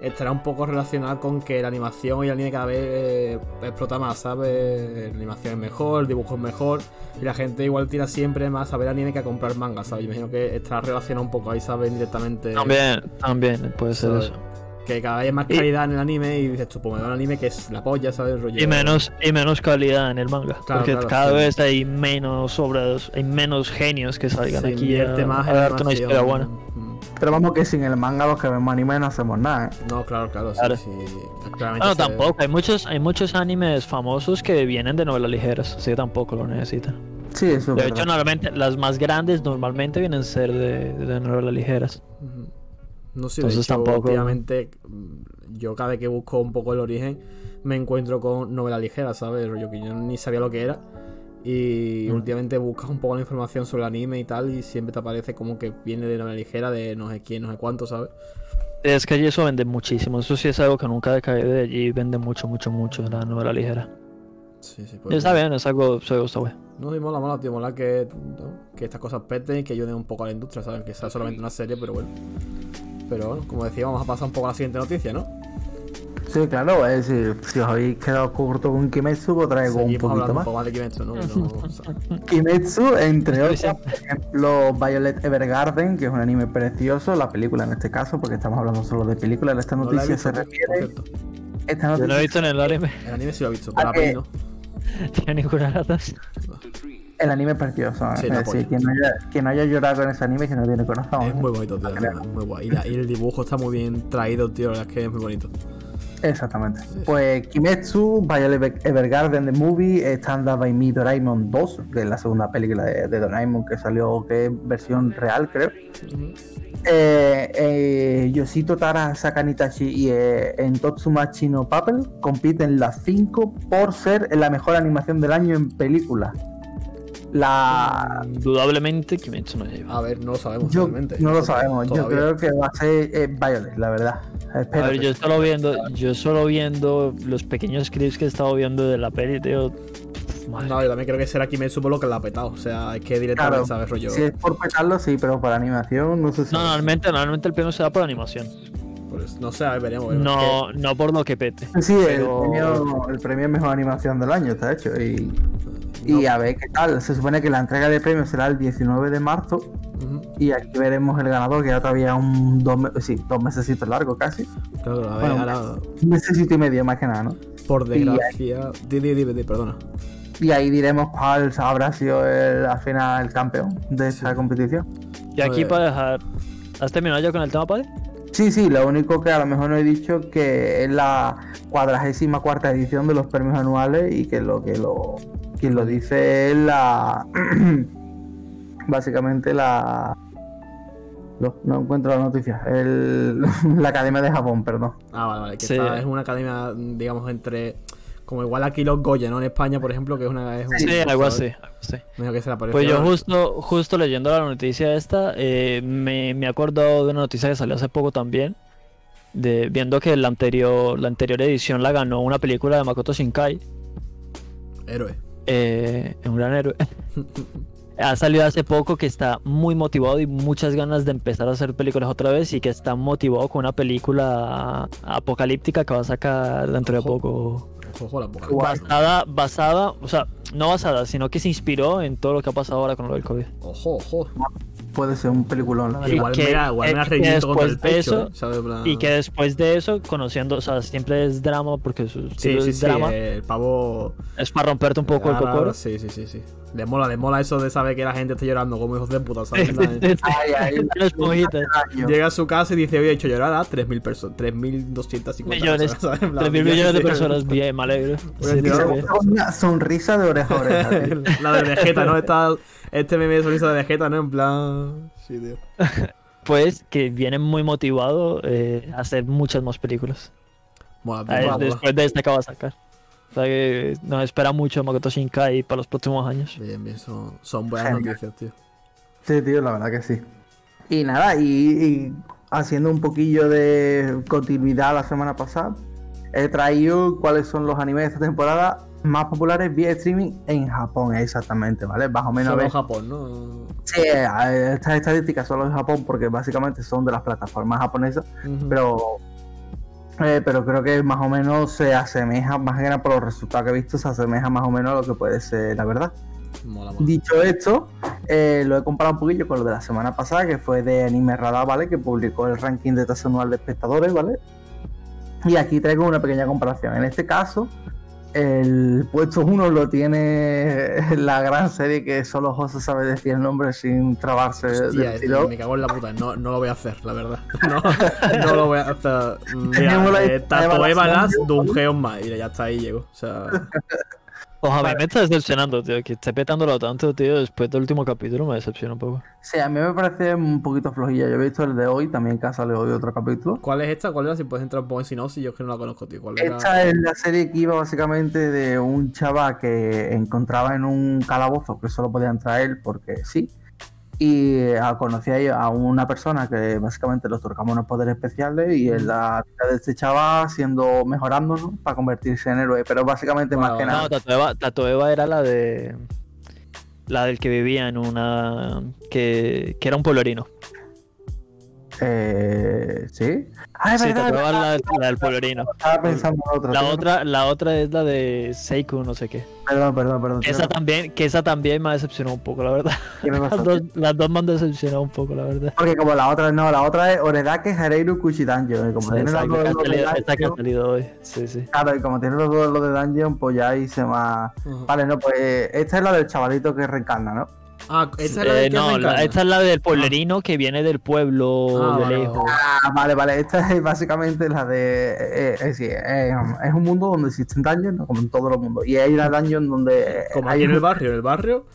estará un poco relacionada con que la animación y el anime cada vez eh, explota más, ¿sabes? La animación es mejor, el dibujo es mejor, y la gente igual tira siempre más a ver anime que a comprar manga, ¿sabes? Yo imagino que estará relacionado un poco ahí, ¿sabes? Directamente. También, también puede ser ¿sabes? eso. Que cada vez hay más Y- calidad en el anime y dices, tú, pues me da un anime que es la polla, ¿sabes? El rollo- Y menos, y menos calidad en el manga. Claro, porque claro, cada sí. vez hay menos obras, hay menos genios que salgan Se aquí a, invierte más a en la darte una historia buena. Pero vamos que sin el manga los que vemos anime no hacemos nada. ¿eh? No, claro, claro, sí, Claro. sí. Se- tampoco, hay muchos, hay muchos animes famosos que vienen de novelas ligeras, así que tampoco lo necesitan. Sí, eso es De verdad. hecho, normalmente, las más grandes normalmente vienen a ser de, de novelas ligeras. No sé, Entonces de hecho, tampoco- últimamente mm, yo cada vez que busco un poco el origen me encuentro con novela ligera, ¿sabes? Rollo que yo ni sabía lo que era. Y Mm. últimamente buscas un poco la información sobre el anime y tal y siempre te aparece como que viene de novela ligera de no sé quién, no sé cuánto, ¿sabes? Es que allí eso vende muchísimo, eso sí es algo que nunca decae de allí, vende mucho, mucho, mucho la novela ligera. Sí, sí, pues. está bien, es algo, algo está bueno. No, y mola, mola, tío, mola que, ¿no? que estas cosas peten y que ayuden un poco a la industria, ¿sabes? Que sea solamente una serie, pero bueno. Pero bueno, como decía, vamos a pasar un poco a la siguiente noticia, ¿no? Sí, claro, es decir, si os habéis quedado corto con Kimetsu, pues traigo un poquito más. un poco más de Kimetsu, ¿no? No- o sea, Kimetsu, entre otros, por ejemplo, Violet Evergarden, que es un anime precioso, la película en este caso, porque estamos hablando solo de películas. Esta no la noticia visto, se refiere. Esta Yo lo he noticia, visto en el anime, El anime sí lo he visto, pero Ah, la que- no. tiene ninguna gata. el anime es precioso. ¿eh? Sí, es la decir, polla. quien no, haya, quien no haya llorado con ese anime, que no tiene corazón. Es ¿eh? muy bonito, tío. Es muy guay. Y, la- y el dibujo está muy bien traído, tío. La verdad es que es muy bonito. Exactamente. Pues Kimetsu, Violet Evergarden The Movie, Stand by Me Doraemon 2, que es la segunda película de, de Doraemon que salió, que es versión real, creo. Eh, eh, Yoshito Tara Sakanitashi y eh, en Totsumachi no Papel compiten las 5 por ser la mejor animación del año en película. La. Indudablemente Kimetsu no lleva. A ver, no lo sabemos Yo, realmente. no lo sabemos, yo Todavía. creo que va a ser eh, Violet, la verdad. A ver, yo solo viendo, yo solo viendo los pequeños clips que he estado viendo de la peli, tío. Madre No, yo también creo que será Kimetsu por lo que la ha petado. O sea, es que directamente, Claro, ¿sabes? Rollo. Si es por petarlo, sí, pero para animación no sé si. No, normalmente, normalmente el premio se da por animación. Pues, no sé, a ver, veremos. veremos. No, no por lo que pete. Sí, el, premio, el premio mejor animación del año está hecho. Y, No. y a ver qué tal. Se supone que la entrega de premios será el 19 de marzo. Y aquí veremos el ganador, que ya todavía un dos, me- sí, dos meses largo casi. Claro, a ver, Bueno, ahora, Un mesecito y medio más que nada, ¿no? por desgracia. Di, di, di, di, perdona. Y ahí diremos cuál habrá sido el, al final el campeón de esta competición. Y aquí para dejar. ¿Has terminado ya con el tema, padre? Sí, sí, lo único que a lo mejor no he dicho que es la cuadragésima cuarta edición de los premios anuales y que lo que lo quien lo dice es la (clears throat) básicamente la no encuentro la noticia el, (laughs) la academia de Japón perdón Ah, vale, vale. Que Sí. esta es una academia, digamos, entre. Como igual aquí los Goya, ¿no? En España, por ejemplo, que es una. Es un- Sí, algo así. algo así. Mejor que se la Pues yo justo, justo leyendo la noticia esta, eh, me, me he acordado de una noticia que salió hace poco también, de viendo que la anterior, la anterior edición la ganó una película de Makoto Shinkai, Héroe. Eh, un gran héroe. ha salido hace poco que está muy motivado y muchas ganas de empezar a hacer películas otra vez y que está motivado con una película apocalíptica que va a sacar dentro de poco. Ojo, la poca. Basada, basada, o sea, no basada, sino que se inspiró en todo lo que ha pasado ahora con lo del COVID. Ojo, ojo. Puede ser un peliculón la verdad. Y Igual que- me la, igual me la reviento contra el después de pecho. eso- Y que después de eso, conociendo, o sea, siempre es drama porque su Sí, estilo sí, es sí. drama, El pavo. es para romperte un poco el cocoro. Sí, sí, sí, sí. Le mola, le mola eso de saber que la gente está llorando como hijos de puta, ¿sabes? (laughs) Ay, ay. (laughs) Llega a su casa y dice, hoy he hecho llorar a 3.000 personas, 3.250 Millones. personas, ¿sabes? En plan, 3.000 millones de personas. Bien, me alegro. (laughs) Pues Sí, sí, Una sonrisa de oreja a oreja, tío. La de Vegeta, ¿no? Está este meme de sonrisa de Vegeta, ¿no? En plan... Sí, tío. Pues que viene muy motivado eh, a hacer muchas más películas. Mola, A ver, mola, mola. después de esta que va a sacar. O sea que nos espera mucho Makoto Shinkai para los próximos años. Bien, bien, son, son buenas Genial. noticias, tío. Sí, tío, la verdad que sí. Y nada, y, y haciendo un poquillo de continuidad la semana pasada, he traído cuáles son los animes de esta temporada más populares vía streaming en Japón, exactamente, ¿vale? Más o menos. a Solo ver- Japón, ¿no? Sí, eh, estas estadísticas solo en Japón porque básicamente son de las plataformas japonesas, pero eh, pero creo que más o menos se asemeja, más que nada por los resultados que he visto, se asemeja más o menos a lo que puede ser la verdad. Mola, mola. Dicho esto, eh, lo he comparado un poquillo con lo de la semana pasada, que fue de Anime Radar, ¿vale? Que publicó el ranking de tasa anual de espectadores, ¿vale? Y aquí traigo una pequeña comparación. En este caso, el puesto 1 lo tiene la gran serie que solo José sabe decir el nombre sin trabarse Hostia, del tío, tirón. me cago en la puta. No, no lo voy a hacer, la verdad. (laughs) No, no lo voy a hacer. (laughs) Mira, eh, lista de Tato Eva Las evaluación, de un ¿vale? geon más. Mira, ya está ahí, llego. O sea, (laughs) Ojalá me está decepcionando, tío. Que esté petándolo tanto, tío. Después del último capítulo me decepciona un poco. Sí, a mí me parece un poquito flojilla. Yo he visto el de hoy, también que ha salido hoy otro capítulo. ¿cuál es esta? ¿Cuál era? Si puedes entrar un poco en sinopsis, yo es que no la conozco, tío. ¿Cuál era? Esta es la serie que iba básicamente de un chaval que encontraba en un calabozo que solo podía entrar él porque sí. Y eh, conocía ahí a una persona que básicamente le otorgaba unos poderes especiales y en la vida de este chaval siendo mejorando ¿no? para convertirse en héroe. Pero básicamente más que nada. No, Tato Eva, Tato Eva era la de. La del que vivía en una. que, que era un pueblerino. Eh, ¿Sí? Ah, es Sí, verdad, la, la del pueblerino. Estaba pensando en otra. La otra, la otra es la de Seiku, no sé qué. Perdón, perdón, perdón. Esa también, que esa también me ha decepcionado un poco, la verdad. (laughs) Las dos, las dos me han decepcionado un poco, la verdad. Porque como la otra no, la otra es Oredake Hareiru Kuchidanjo. Y como tiene Esa los que, dos ha salido, esta que ha Dungeon- salido hoy. Sí, sí. Claro, y como tiene los dos los de Dungeon, pues ya ahí se va. Ujú. Vale, no, pues esta es la del chavalito que reencarna, ¿no? Ah, esta es la de Eh, no, la- esta es la del pueblerino que viene del pueblo Ah, de vale, lejos. vale. Ah, vale, vale, esta es básicamente la de. eh, eh, sí, eh, es un mundo donde existen dungeons, ¿no? como en todos los mundos. Y hay una dungeon donde. eh, Como hay aquí en el barrio, en el barrio.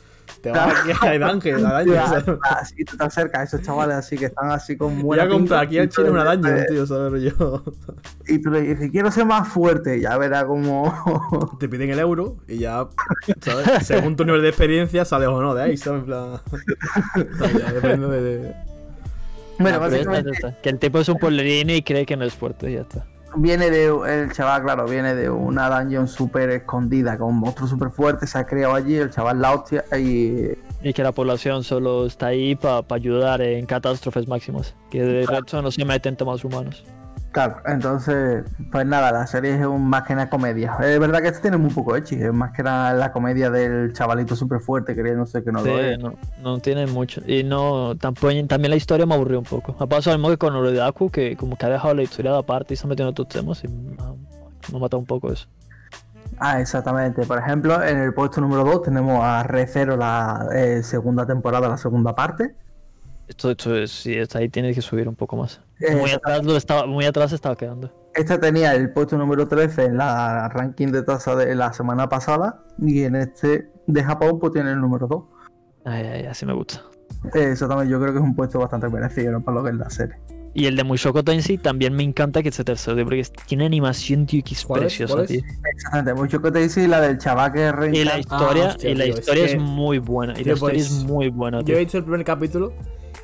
Te vas aquí a Dungeon, (laughs) a Dungeon, Ya, ¿sabes? Así tú estás cerca, esos chavales así que están así con Voy buena a comprar pinta, aquí al chino una dices- tío, ¿sabes? Yo. Y tú le dices, quiero ser más fuerte, ya verá como. (laughs) Te piden el euro y ya, ¿sabes? Según tu nivel de experiencia, sales o no de ahí, ¿sabes? En plan. (laughs) ya depende de. bueno, Ah, básicamente. Que el tipo es un pueblerino y cree que no es fuerte y ya está. Viene de. El chaval, claro, viene de una dungeon súper escondida, con monstruos súper fuertes, se ha criado allí, el chaval la hostia, y. Y que la población solo está ahí para ayudar en catástrofes máximas. Que de resto no se meten temas humanos. Claro, entonces, pues nada, la serie es un, más que una comedia. Es verdad que este tiene muy poco echi, es más que nada la comedia del chavalito súper fuerte creyéndose que no Sí, lo es. no, no tiene mucho. Y no, tampoco, también la historia me aburrió un poco. Ha pasado lo mismo que con Orodaku, que como que ha dejado la historia de aparte y se ha metido en otros temas y me ha, matado un poco eso. Ah, exactamente. Por ejemplo, en el puesto número 2 tenemos a Recero, la eh, segunda temporada, la segunda parte. Esto, esto es, sí, está ahí tiene que subir un poco más. Muy atrás, lo estaba, muy atrás estaba quedando. Esta tenía el puesto número 13 en la ranking de tasa de la semana pasada y en este de Japón pues tiene el número 2. Ay, ay, así me gusta. Eh, Exactamente, yo creo que es un puesto bastante merecido ¿no? para lo que es la serie. Y el de Mushoku Tensei también me encanta que esté tercero, tío, porque tiene animación, tío, que es preciosa, tío. Exactamente, mucho que te dice la del chaval que Y la historia, hostia, y la tío, historia es, que- muy buena. Y Tío, la historia pues, es muy buena, Yo he visto el primer capítulo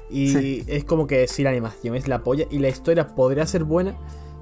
y es como que sí, la animación es la polla y la historia podría ser buena,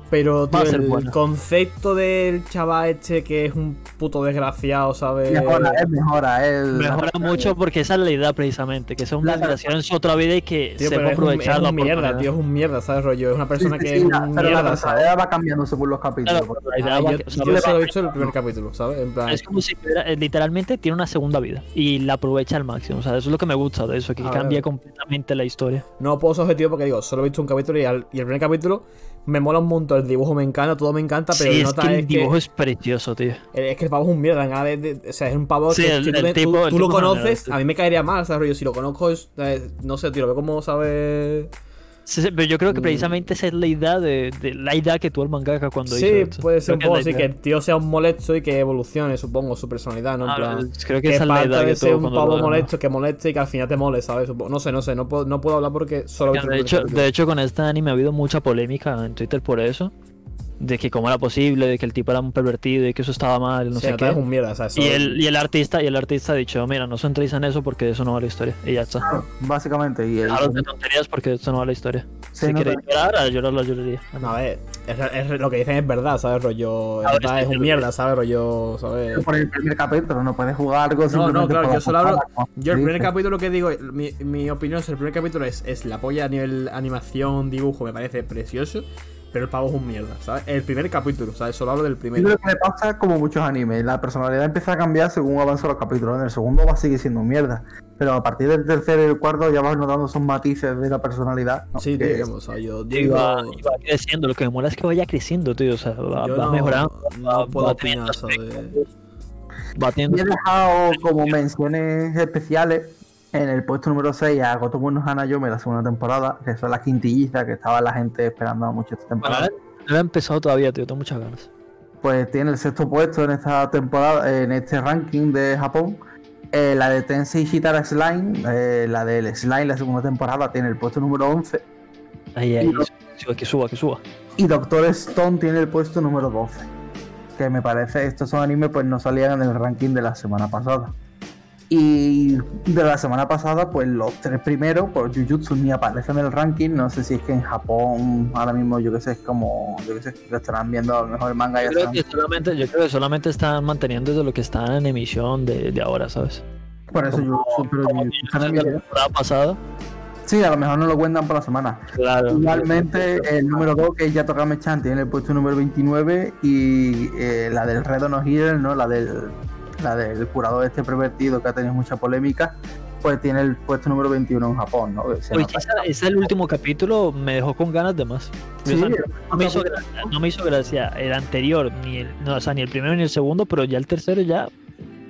pero Va a tío, el concepto del chaval este que es un puto desgraciado, ¿sabes? Mejora, es mejora, es Mejora mucho porque esa es la idea precisamente, que sea un La- desgraciado en su otra vida y que Tío, es un, es aprovechar la un mierda, tío, es un mierda, ¿sabes, rollo? Es una persona Sí, sí, que sí, es la- un pero la mierda, ¿sabes? personalidad va cambiando según los capítulos. Claro, porque- la idea Ah, va- yo, o sea, yo va- solo he visto el primer capítulo, ¿sabes? En plan, Es como si eh, literalmente tiene una segunda vida y la aprovecha al máximo. O sea, eso es lo que me gusta de eso, que cambia completamente la historia. no puedo ser objetivo porque digo, solo he visto un capítulo y, al- y el primer capítulo me mola un montón, el dibujo me encanta, todo me encanta, pero sí, es nota que el es que- dibujo es precioso, tío. Es que el pavo es un mierda, nada de- de- o sea, es un pavo Sí, que el- si tú, el te- tú- tipo- el tú lo conoces, a mí me caería mal, ¿sabes? Rollo, si lo conozco, es, eh, no sé, tío, lo veo como sabe... Pero yo creo que Mm. precisamente esa es la idea de, de- la idea que tuvo el mangaka cuando hizo Sí, esto. puede ser un poco así, que el tío sea un molesto y que evolucione, supongo, su personalidad, ¿no? En Ah, plan, creo que que esa es la idea de que ser un pavo molesto, que moleste y que al final te mole, ¿sabes? No sé, no sé, no puedo, no puedo hablar porque solo... visto De hecho, de hecho, con este anime ha habido mucha polémica en Twitter por eso. De que cómo era posible, de que el tipo era un pervertido y que eso estaba mal, no Sí, sé qué. es un mierda, ¿sabes? Y Solo- el, y el artista, y el artista ha dicho, mira, no entréis en eso porque eso no va a la historia. Y ya está. Básicamente, y el- Dejaros de tonterías porque esto no va a la historia. se si nota- queréis llorar, a llorar la lloraría. A ver, es, es- lo que dicen es verdad, ¿sabes? Rollo... A ver, nota sí, es sí, un mierda, ¿sabes? Rollo, ¿sabes? por el primer capítulo, no puedes jugar algo No, no, claro, yo solo hablo. Yo el primer capítulo que digo, mi, mi opinión sobre el primer capítulo es, es la polla a nivel animación, dibujo, me parece precioso, pero el pavo es un mierda, ¿sabes? El primer capítulo, ¿sabes? Solo hablo del Yo primero. creo que le pasa como muchos animes. La personalidad empieza a cambiar según avanzan los capítulos. En el segundo va a seguir siendo mierda. Pero a partir del tercero y el cuarto ya vas notando esos matices de la personalidad. ¿no? Sí, Que- digamos, o sea, yo digo. Iba, iba creciendo, lo que me mola es que vaya creciendo, tío. O sea, va, yo va no, mejorando. no va- puedo va opinar Va teniendo Y he dejado como menciones especiales en el puesto número 6 a Gotoku no Hanayome la segunda temporada, que son las quintillizas que estaba la gente esperando mucho esta Bueno, temporada. no he empezado todavía, tío. Tengo muchas ganas. Pues tiene el sexto puesto en esta temporada, en este ranking de Japón. Eh, la de Tensei Shitara Slime, eh, la del Slime, la segunda temporada, tiene el puesto número 11. Ahí, ahí. Y que suba, que suba. Y Doctor Stone tiene el puesto número 12. Que me parece, estos son animes, pues no salían en el ranking de la semana pasada. Y de la semana pasada, pues los tres primeros, pues Jujutsu ni aparecen en el ranking. No sé si es que en Japón ahora mismo, yo que sé, es como, yo que sé, que estarán viendo a lo mejor el manga y Yo ya creo, están. que solamente, yo creo que solamente están manteniendo de lo que está en emisión de, de ahora, ¿sabes? Por eso Jujutsu, pero Como Jujutsu la también- temporada pasada. Sí, a lo mejor no lo cuentan por la semana. Claro. Igualmente, el número 2, que es Yatogame-chan, tiene el puesto número 29. Y eh, la del Redo no Hero, ¿no? La del, la del curador este pervertido que ha tenido mucha polémica, pues tiene el puesto número 21 en Japón, ¿no? Oye, esa- ese el último capítulo me dejó con ganas de más. Sí, O sea, no, me hizo gracia, no me hizo gracia el anterior, ni el, no, o sea, ni el primero ni el segundo, pero ya el tercero ya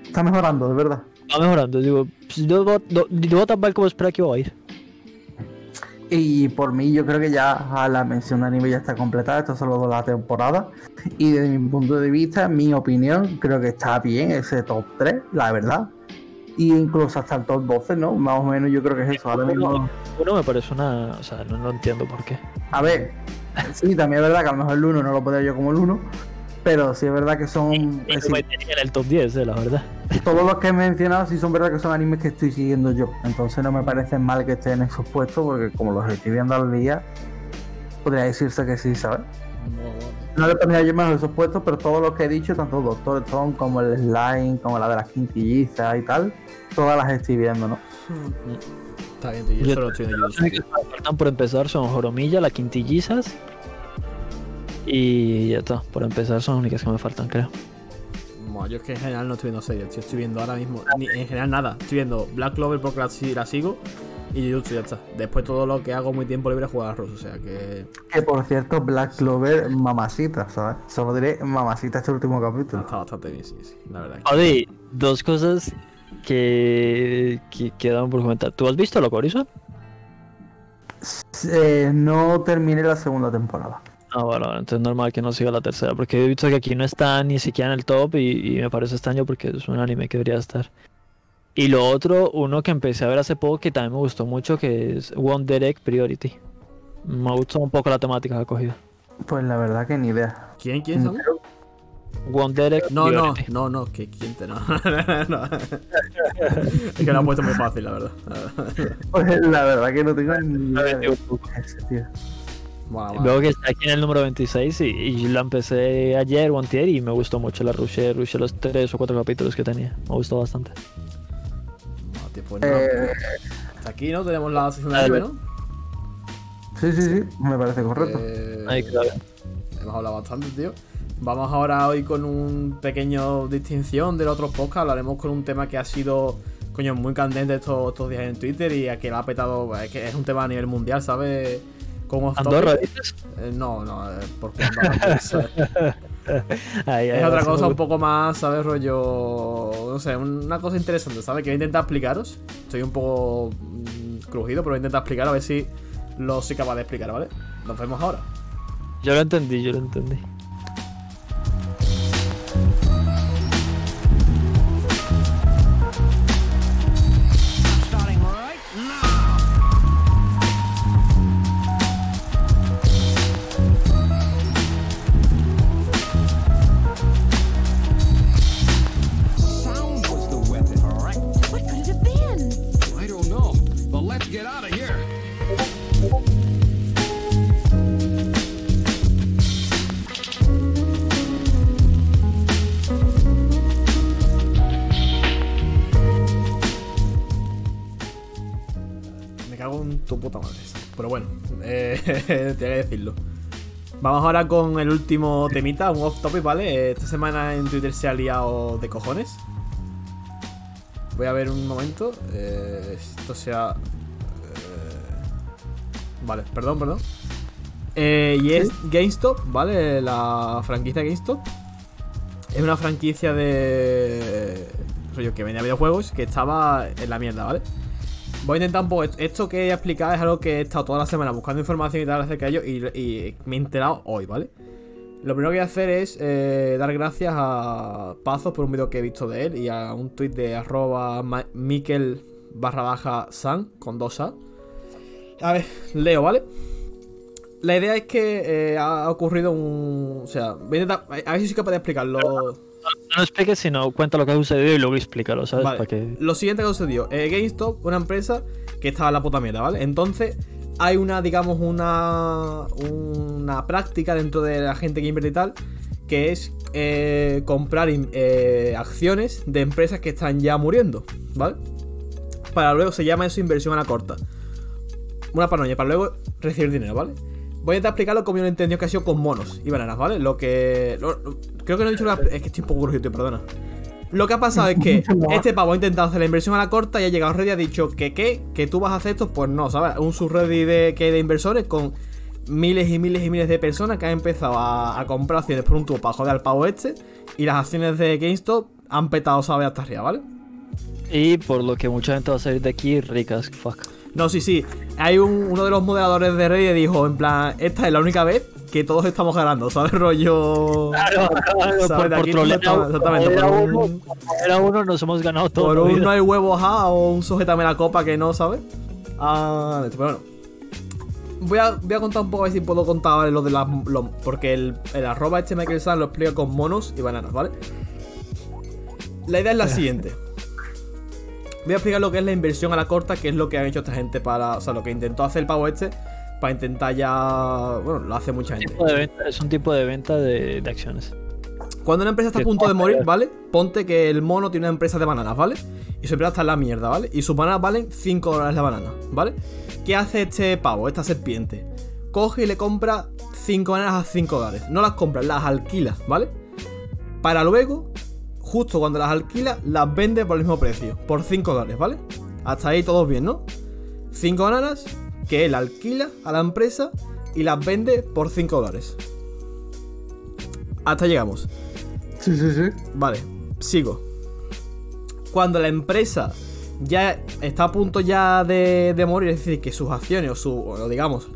está mejorando, de verdad. va mejorando. Digo, pues, do- debo tan mal como esperar que iba a ir. Y por mí, yo creo que ya a la mención de anime ya está completada. Esto es solo de la temporada. Y desde mi punto de vista, mi opinión, creo que está bien ese top 3, la verdad. Y incluso hasta el top 12, ¿no? Más o menos, yo creo que es eso. Ahora mismo. Uno me parece una. O sea, no, no entiendo por qué. A ver, sí, también es verdad que a lo mejor el 1 no lo podría yo como el 1, pero sí es verdad que son. Y es lo decir, en el top 10, eh, la verdad. todos los que he mencionado sí son verdad que son animes que estoy siguiendo yo. Entonces no me parece mal que estén en esos puestos, porque como los estoy viendo al día, podría decirse que sí, ¿sabes? No le pondría yo mejor esos puestos, pero todos los que he dicho, tanto Doctor Stone como el Slime, como la de las quintillizas y tal, todas las estoy viendo, ¿no? Está bien, tío, yo Yo- solo estoy en Las Jujutsu. únicas que me faltan por empezar son Joromilla, la Quintillizas. Y ya está, por empezar son las únicas que me faltan, creo. Bueno, yo es que en general no estoy viendo series, tío. Estoy viendo ahora mismo, ni, en general nada. Estoy viendo Black Clover porque la, si- la sigo y Jujutsu ya está. Después todo lo que hago muy tiempo libre es jugar a Rus, o sea que Que por cierto, Black Clover, mamacita, ¿sabes? Solo diré mamacita este último capítulo. está bastante bien, sí, sí, la verdad. Odi, dos cosas que, que quedan por comentar. ¿Tú has visto Loco Horizon? Eh, no terminé la segunda temporada. Ah, bueno, entonces es normal que no siga la tercera, porque he visto que aquí no está ni siquiera en el top y, y me parece extraño porque es un anime que debería estar. Y lo otro, uno que empecé a ver hace poco que también me gustó mucho, que es One Direct Priority. Me gustó un poco la temática que ha cogido. Pues la verdad que ni idea. ¿Quién? ¿Quién sabe? One Direct No, no, Priority. no, no, que quién te no. (laughs) No. es que lo ha puesto muy fácil, la verdad. (laughs) Pues la verdad que no tengo ni (laughs) A idea de ese, tío. Veo que está aquí en el número 26 y, y la empecé ayer o antier y me gustó mucho la rushé, rushé los tres o cuatro capítulos que tenía. Me gustó bastante. Bueno, tío, pues no. Eh, Hasta aquí, ¿no? Tenemos la sesión de anime, ¿no? sí, sí, sí, me parece correcto. Eh, Ahí, claro. Hemos hablado bastante, tío. Vamos ahora hoy con un pequeño distinción de los otros podcasts. Hablaremos con un tema que ha sido, coño, muy candente estos, estos días en Twitter y a que la ha petado, es que es un tema a nivel mundial, ¿sabes? Off Andorra, dices. Eh, no, no, eh, por. Ahí, (laughs) ahí Es otra cosa un poco más, ¿sabes? Rollo. No sé, una cosa interesante, ¿sabes? Que voy a intentar explicaros. Estoy un poco mm, crujido, pero voy a intentar explicar a ver si lo soy capaz de explicar, ¿vale? Nos vemos ahora. Yo lo entendí, yo lo entendí. Puta madre. Pero bueno, eh, (laughs) tenía que decirlo. Vamos ahora con el último temita, un off topic, ¿vale? Esta semana en Twitter se ha liado de cojones. Voy a ver un momento. eh, esto sea. eh, vale, perdón, perdón. Eh, y es GameStop, ¿vale? La franquicia GameStop. Es una franquicia de. rollo que vendía videojuegos que estaba en la mierda, ¿vale? Voy a intentar un poco. Esto, que he explicado es algo que he estado toda la semana buscando información y tal acerca de ello y, me he enterado hoy, ¿vale? Lo primero que voy a hacer es eh, dar gracias a Pazos por un vídeo que he visto de él y a un tweet de arroba Mikel barra baja san con dos A. A ver, leo, ¿vale? La idea es que eh, ha ocurrido un. O sea, voy a intentar. A ver si soy capaz de explicarlo. No lo expliques, sino cuenta lo que ha sucedido y luego explícalo, ¿sabes? Vale, Para que... Lo siguiente que sucedió. Eh, GameStop, una empresa que estaba en la puta mierda, ¿vale? Entonces, hay una, digamos, una. Una práctica dentro de la gente que invierte y tal. Que es eh, comprar eh, acciones de empresas que están ya muriendo, ¿vale? Para luego se llama eso inversión a la corta. Una paranoia, para luego recibir dinero, ¿vale? Voy a intentar explicarlo como yo lo he entendido que ha sido con monos y bananas, ¿vale? Lo que. lo- lo- creo que no he dicho la. Es que estoy un poco crujido, tío, perdona. Lo que ha pasado es que (laughs) este pavo ha intentado hacer la inversión a la corta y ha llegado a Reddit y ha dicho que qué, que tú vas a hacer esto, pues no, ¿sabes? Un subreddit de, que de inversores con miles y miles y miles de personas que han empezado a, a comprar acciones por un tubo para joder al pavo este y las acciones de GameStop han petado, ¿sabes? Hasta arriba, ¿vale? Y por lo que mucha gente va a salir de aquí ricas, fuck. No, sí, sí. Hay un- uno de los moderadores de Reddit dijo, en plan, esta es la única vez que todos estamos ganando, ¿sabes? (laughs) Rollo... ¿Sabes? por, De por aquí trolear exactamente, era por uno, un- era uno, nos hemos ganado todo. Por un no hay huevos ja o un sujétame la copa que no, ¿sabes? Ah, pero bueno. Voy a, voy a contar un poco a ver si puedo contar lo de las. lo- porque el, el arroba este Michael San lo explica con monos y bananas, ¿vale? La idea es la (laughs) siguiente. Voy a explicar lo que es la inversión a la corta, que es lo que han hecho esta gente para. O sea, lo que intentó hacer el pavo este. Para intentar ya. Bueno, lo hace mucha gente. Venta- es un tipo de venta de, de acciones. Cuando una empresa está a punto de morir, ¿vale? Ponte que el mono tiene una empresa de bananas, ¿vale? Y su empresa está en la mierda, ¿vale? Y sus bananas valen 5 dólares la banana, ¿vale? ¿Qué hace este pavo, esta serpiente? Coge y le compra 5 bananas a 5 dólares. No las compra, las alquila, ¿vale? Para luego, justo cuando las alquila, las vende por el mismo precio, por 5 dólares, ¿vale? Hasta ahí todo bien, ¿no? 5 bananas que él alquila a la empresa y las vende por 5 dólares. Hasta llegamos. Sí, sí, sí. Vale, sigo. Cuando la empresa ya está a punto ya de, de morir, es decir, que sus acciones o su, o digamos,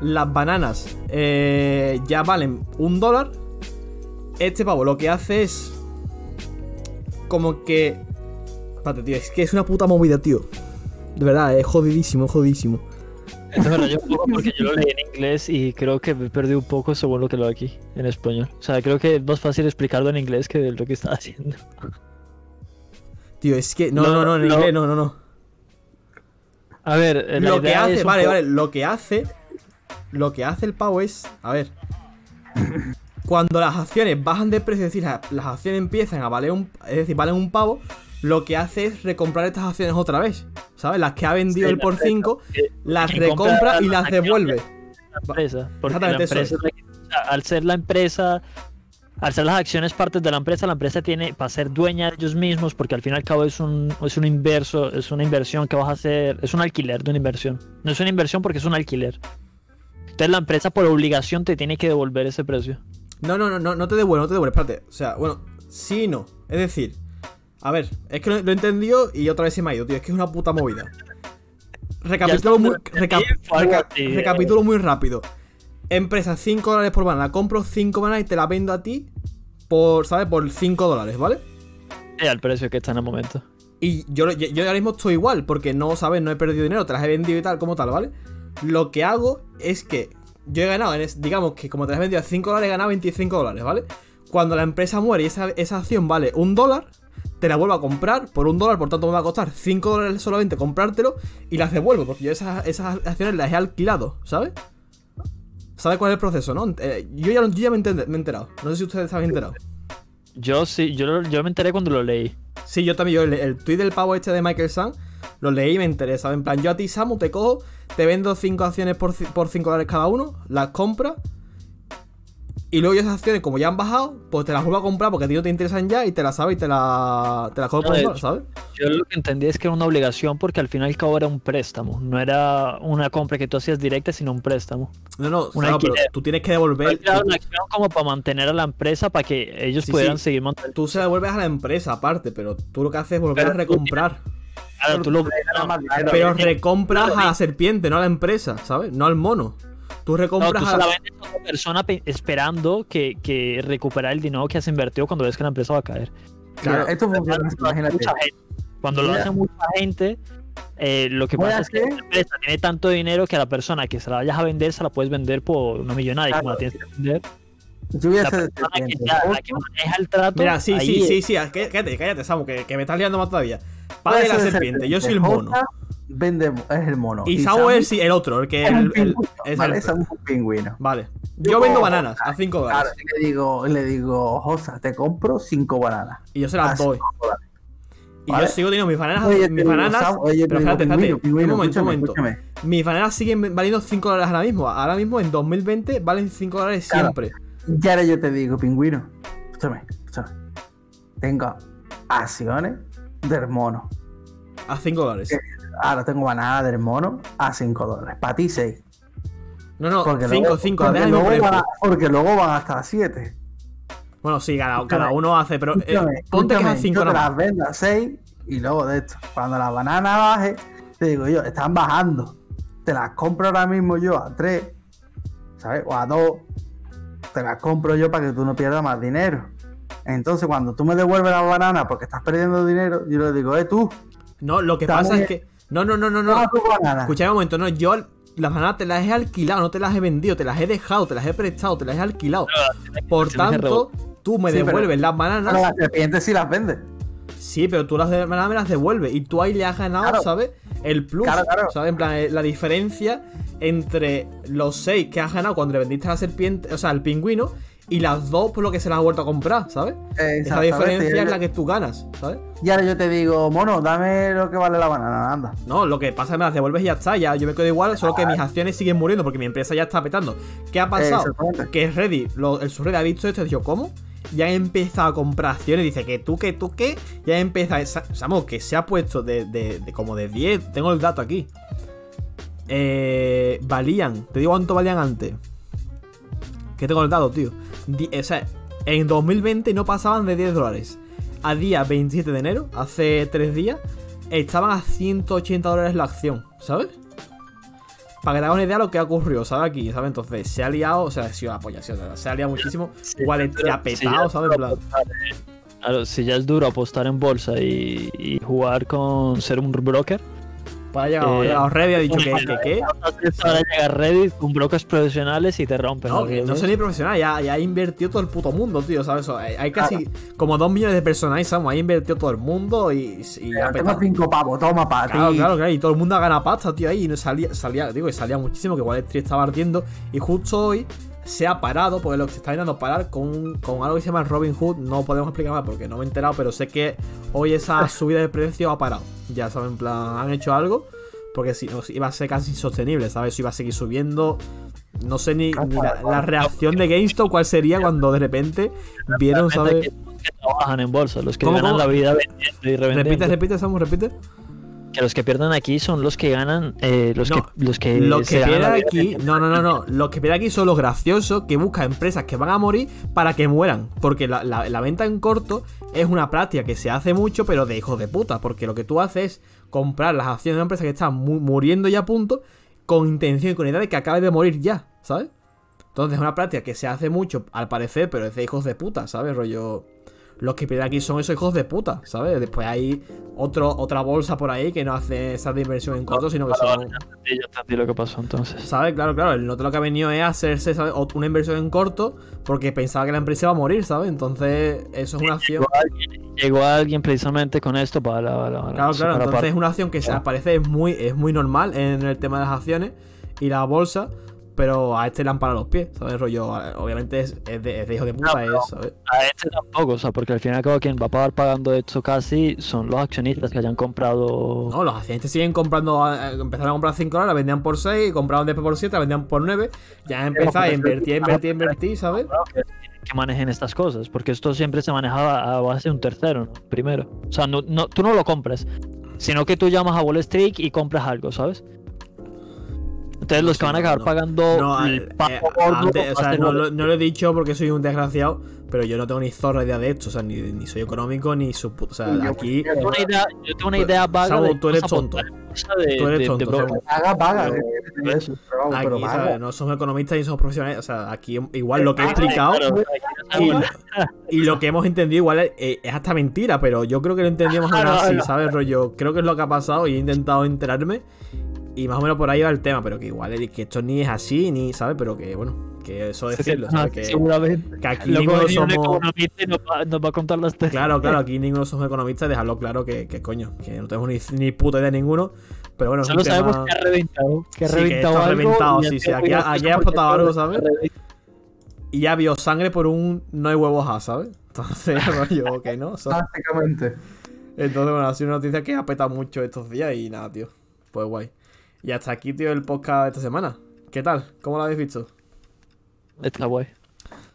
las bananas eh, ya valen un dólar, este pavo lo que hace es como que... Espérate, tío, es que es una puta movida, tío. De verdad, es jodidísimo, jodidísimo. Es verdad, yo (laughs) un poco porque yo lo leí en inglés y creo que me perdí un poco según lo que lo aquí en español. O sea, creo que es más fácil explicarlo en inglés que lo que está haciendo. Tío, es que... No, no, no, en inglés, no, no, no. A ver, eh, la lo que hace, vale, poco- vale, lo que hace, lo que hace el pavo es, a ver, cuando las acciones bajan de precio, es decir, la- las acciones empiezan a valer un, es decir, valen un pavo, lo que hace es recomprar estas acciones otra vez, ¿sabes? Las que ha vendido Sí, él por perfecto. 5, Eh, las recompra y las devuelve. la empresa. Porque la eso al ser la empresa, al ser las acciones partes de la empresa, la empresa tiene para ser dueña de ellos mismos, porque al fin y al cabo es un, es un inverso, es una inversión que vas a hacer, es un alquiler de una inversión. No es una inversión porque es un alquiler. Entonces la empresa por obligación te tiene que devolver ese precio. No, no, no, no, no te devuelvo, no te devuelvo, espérate. O sea, bueno, sí y no. Es decir, a ver, es que lo, lo he entendido y otra vez se me ha ido, tío. Es que es una puta movida. Recapitulo muy, reca- o algo reca- así, eh. recapitulo muy rápido. Empresa, 5 dólares por banana. Compro 5 bananas y te la vendo a ti por, ¿sabes? Por 5 dólares, ¿vale? Es el precio que está en el momento. Y yo, yo, yo ahora mismo estoy igual, porque no, ¿sabes? No he perdido dinero, te las he vendido y tal, como tal, ¿vale? Lo que hago es que yo he ganado, en es- digamos que como te he vendido a 5 dólares, he ganado 25 dólares, ¿vale? Cuando la empresa muere y esa, esa acción vale un dólar, te la vuelvo a comprar por un dólar, por tanto me va a costar 5 dólares solamente comprártelo y las devuelvo, porque yo esas, esas acciones las he alquilado, ¿sabes? ¿Sabes cuál es el proceso, no? Eh, yo, ya, yo ya me, he ente- me he enterado. No sé si ustedes se habían enterado. Yo sí, yo, yo me enteré cuando lo leí. Sí, yo también, yo el, el tweet del pavo este de Michael Sam lo leí y me interesa. En plan, yo a ti, Samu, te cojo, te vendo 5 acciones por 5 dólares cada uno, las compras. Y luego yo esas acciones, como ya han bajado, pues te las vuelvo a comprar porque a ti no te interesan ya y te las sabes y te las te las No, por dólar, ¿sabes? Yo lo que entendí es que era una obligación porque al final y al cabo era un préstamo. No era una compra que tú hacías directa, sino un préstamo. No, no, claro, pero tú tienes que devolver. Era una acción como para mantener a la empresa para que ellos Sí, pudieran sí. seguir manteniendo. tú se la devuelves a la empresa aparte, pero tú lo que haces es volver Pero a tú recomprar. Claro, tú lo. Pero recompras a la serpiente, no a la empresa, ¿sabes? No al mono. Tú No, recompras tú a la... a persona pe- esperando que, que recuperar el dinero que has invertido cuando ves que la empresa va a caer. Claro. Mira, esto funciona imagínate. Cuando lo hace mucha gente, eh, lo que pasa es que la empresa tiene tanto dinero que a la persona que se la vayas a vender se la puedes vender por una millonada. Y como la tienes que vender, Yo voy a la hacer persona que, ya- la que maneja el trato. Mira, sí, sí, es- sí, sí, cállate, cállate, Samu, que, que me estás liando más todavía. Padre de la serpiente, yo soy el mono. Vende, es el mono. Y Samu es el, el otro, el que es el, el- pingüino. es Vale, el- Samu es un pingüino. Vale. Yo vendo bananas a 5 Claro, dólares. y le digo, le digo, Josa, te compro 5 bananas. Y yo se las a doy. Y Vale. yo sigo teniendo mis bananas. Oye, mis digo, bananas. Samu, oye, pero digo, espérate, espérate. pingüino, pingüino, un momento, un momento. escúchame. Mis bananas siguen valiendo 5 dólares ahora mismo. Ahora mismo en 2020 valen 5 dólares Claro. siempre. Y ahora yo te digo, pingüino, escúchame, escúchame. Tengo acciones del mono. A 5 dólares. ¿Qué? Ahora tengo banana del mono a 5 dólares. Para ti 6. No, no, Porque 5, luego- 5. porque mismo luego a- Porque luego van hasta las 7. Bueno, sí, cada, cada uno hace, pero. eh, ponte que es a escúchame, 5 yo te nada las vendo a 6 y luego de esto, cuando la banana baje, te digo yo, están bajando. Te las compro ahora mismo yo a 3, ¿sabes? O a 2. Te las compro yo para que tú no pierdas más dinero. Entonces, cuando tú me devuelves la banana porque estás perdiendo dinero, yo le digo, eh, tú, No, lo que pasa es que. No, no, no, no, no. Escucha un momento, no, yo las bananas te las he alquilado, no te las he vendido, te las he dejado, te las he prestado, te las he alquilado. Por tanto, tú me Sí, pero- devuelves las Pero bananas. la serpiente sí las vende. Sí, pero tú las de- bananas me las devuelves. Y tú ahí le has ganado, Claro. ¿sabes? El plus. Claro, claro. ¿Sabes? En plan, eh, la diferencia entre los 6 que has ganado cuando le vendiste a la serpiente, o sea, el pingüino, y las dos por lo que se las has vuelto a comprar, ¿sabes? Esa diferencia es la que tú ganas, ¿sabes? Y ahora yo te digo, mono, dame lo que vale la banana, anda. No, lo que pasa es que me las devuelves y ya está. Ya yo me quedo igual, solo que mis acciones siguen muriendo porque mi empresa ya está petando. ¿Qué ha pasado? Que lo- el subreddit ha visto esto y ha dicho, ¿cómo? Ya ha empezado a comprar acciones. Dice que tú, que tú, que. Ya ha empezado. Sa- Samo, que se ha puesto de, de- de como de 10. Tengo el dato aquí. Eh, valían. Te digo cuánto valían antes. Que tengo el dato, tío. Di- o sea, en 2020 no pasaban de 10 dólares. A día 27 de enero, hace 3 días, estaban a 180 dólares la acción, ¿sabes? Para que te hagas una idea de lo que ha ocurrido, ¿sabes? Aquí, ¿sabes? Entonces, se ha liado, o sea, ha sido apoya, se ha- se ha liado muchísimo. Ha si petado, ya ¿sabes? plan, Claro, si ya es duro apostar en bolsa y, y jugar con ser un broker. Para llegar, eh, llegado Reddit ha dicho que, que, ahora llega Reddit con brokers profesionales y te rompen. No, que no soy ni profesional, ya, ya ha invertido todo el puto mundo, tío, ¿sabes? Hay hay casi como 2 millones de personas ahí, Samu, ha invertido todo el mundo y, y ha Tengo. 5 pavos, toma para Claro, ti. claro, claro, y todo el mundo ha ganado pasta, tío, ahí y no salía, salía, digo, que salía muchísimo, que Wall Street estaba ardiendo, y justo hoy se ha parado, porque lo que se está intentando parar con, con algo que se llama Robin Hood, no podemos explicar más porque no me he enterado, pero sé que hoy esa (laughs) subida de precio ha parado, ya saben, en plan, han hecho algo, porque si no, iba a ser casi insostenible, ¿sabes? Iba a seguir subiendo, no sé ni, ni la, la reacción de GameStop cuál sería cuando de repente vieron, ¿sabes? que, que trabajan en bolsa, los que ¿Cómo, ganan la vida vendiendo y revendiendo. Repite, repite, Samu, repite. Que los que pierden aquí son los que ganan. eh, los, No, que, los que. Vida. aquí, no, no, no, no. Los que pierden aquí son los graciosos que buscan empresas que van a morir para que mueran. Porque la, la- la venta en corto es una práctica que se hace mucho, pero de hijos de puta. Porque lo que tú haces es comprar las acciones de una empresa que está mu- muriendo ya a punto, con intención y con idea de que acabe de morir ya, ¿sabes? Entonces es una práctica que se hace mucho, al parecer, pero es de hijos de puta, ¿sabes? Rollo. Los que pierden aquí son esos hijos de puta, ¿sabes? Después hay otro, otra bolsa por ahí que no hace esas de inversión en corto, sino que son. ya entendí, ya entendí lo que pasó entonces. ¿Sabes? Claro, claro. El noto lo que ha venido es hacerse ¿sabes? una inversión en corto porque pensaba que la empresa iba a morir, ¿sabes? Entonces, eso es una acción. Llegó alguien, precisamente con esto para. para- para- Claro, claro. para- Entonces es una acción que se Claro. parece es muy, es muy normal en el tema de las acciones y la bolsa, pero a este le han parado los pies, ¿sabes? Rollo, obviamente es, es de, es de hijo de puta, No, es, ¿sabes? A este tampoco, o sea, porque al fin y al cabo quien va a pagar pagando esto casi son los accionistas que hayan comprado. No, los accionistas siguen comprando, eh, empezaron a comprar 5 dólares, la vendían por 6, compraron después por 7, la vendían por 9, ya empezaron a invertir, invertir, invertir, ¿sabes? que manejen estas cosas, porque esto siempre se manejaba a base de un tercero, ¿no? primero. O sea, no, no, tú no lo compras, sino que tú llamas a Wall Street y compras algo, ¿sabes? Entonces los que van a acabar no. pagando No, el eh, pago eh, gordo antes, o sea, no, lo, no lo he dicho porque soy un desgraciado, pero yo no tengo ni zorra idea de esto, o sea, ni, ni soy económico ni su O sea, Yo- aquí Yo tengo una idea, yo tengo una idea vaga de tú eres tonto. de- Tú eres de- de tonto. Pero- eh, eso, pero vamos, pero aquí, paga. ¿sabes? No somos economistas ni somos profesionales, o sea, aquí igual lo que he Ah, explicado y, lo que hemos entendido igual es, eh, es hasta mentira, pero yo creo que lo entendíamos Claro, así. ¿sabes? Rollo, creo que es lo que ha pasado y he intentado enterarme y más o menos por ahí va el tema, pero que igual es que esto ni es así, ni, ¿sabes? Pero que, bueno, que eso decirlo, Ah, ¿sabes? Que, seguramente. que aquí ninguno somos... economista y nos va, nos va a contar las teorías. Claro, claro, aquí ninguno somos economistas, dejarlo claro que, que coño, que no tenemos ni, ni puta idea ninguno. Pero bueno, Solo sabemos tema- que ha reventado. Que ha Sí, que reventado esto ha algo reventado, sí, sí, aquí aquí ha explotado algo, ¿sabes? Y ya vio sangre por un no hay huevos A, ¿sabes? Entonces, (laughs) rollo, que no. Básicamente. Entonces, bueno, ha sido una noticia que ha petado mucho estos días y nada, tío. Pues guay. Y hasta aquí, tío, el podcast de esta semana. ¿Qué tal? ¿Cómo lo habéis visto? Está guay.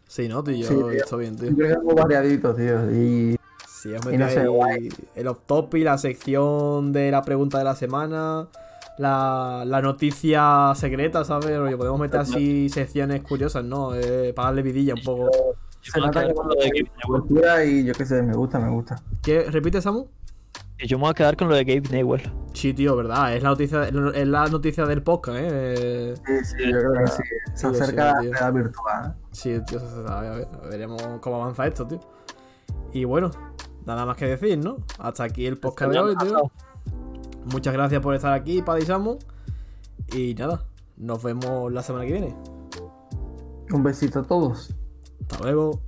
Sí, ¿no? Yo Sí, tío. visto bien, tío. Yo creo que es muy variadito, tío. Y Sí, os Y metí no sé, ahí guay. el off topic, la sección de la pregunta de la semana, la, la noticia secreta, ¿sabes? Rollo, podemos meter así secciones curiosas, ¿no? Eh, para darle vidilla un poco. Yo se nota que de y yo qué sé, me gusta, me gusta. ¿Qué? ¿Repite, Samu? Y Yo me voy a quedar con lo de Gabe Newell. Sí, tío, verdad. Es la noticia, es la noticia del podcast, ¿eh? Eh, Sí, sí, yo creo que sí. Se acerca sí, la virtual. Sí, tío, se sabe. A ver, veremos cómo avanza esto, tío. Y bueno, nada más que decir, ¿no? Hasta aquí el podcast de hoy, tío. Muchas gracias por estar aquí, Paddy Samu. Y nada, nos vemos la semana que viene. Un besito a todos. Hasta luego.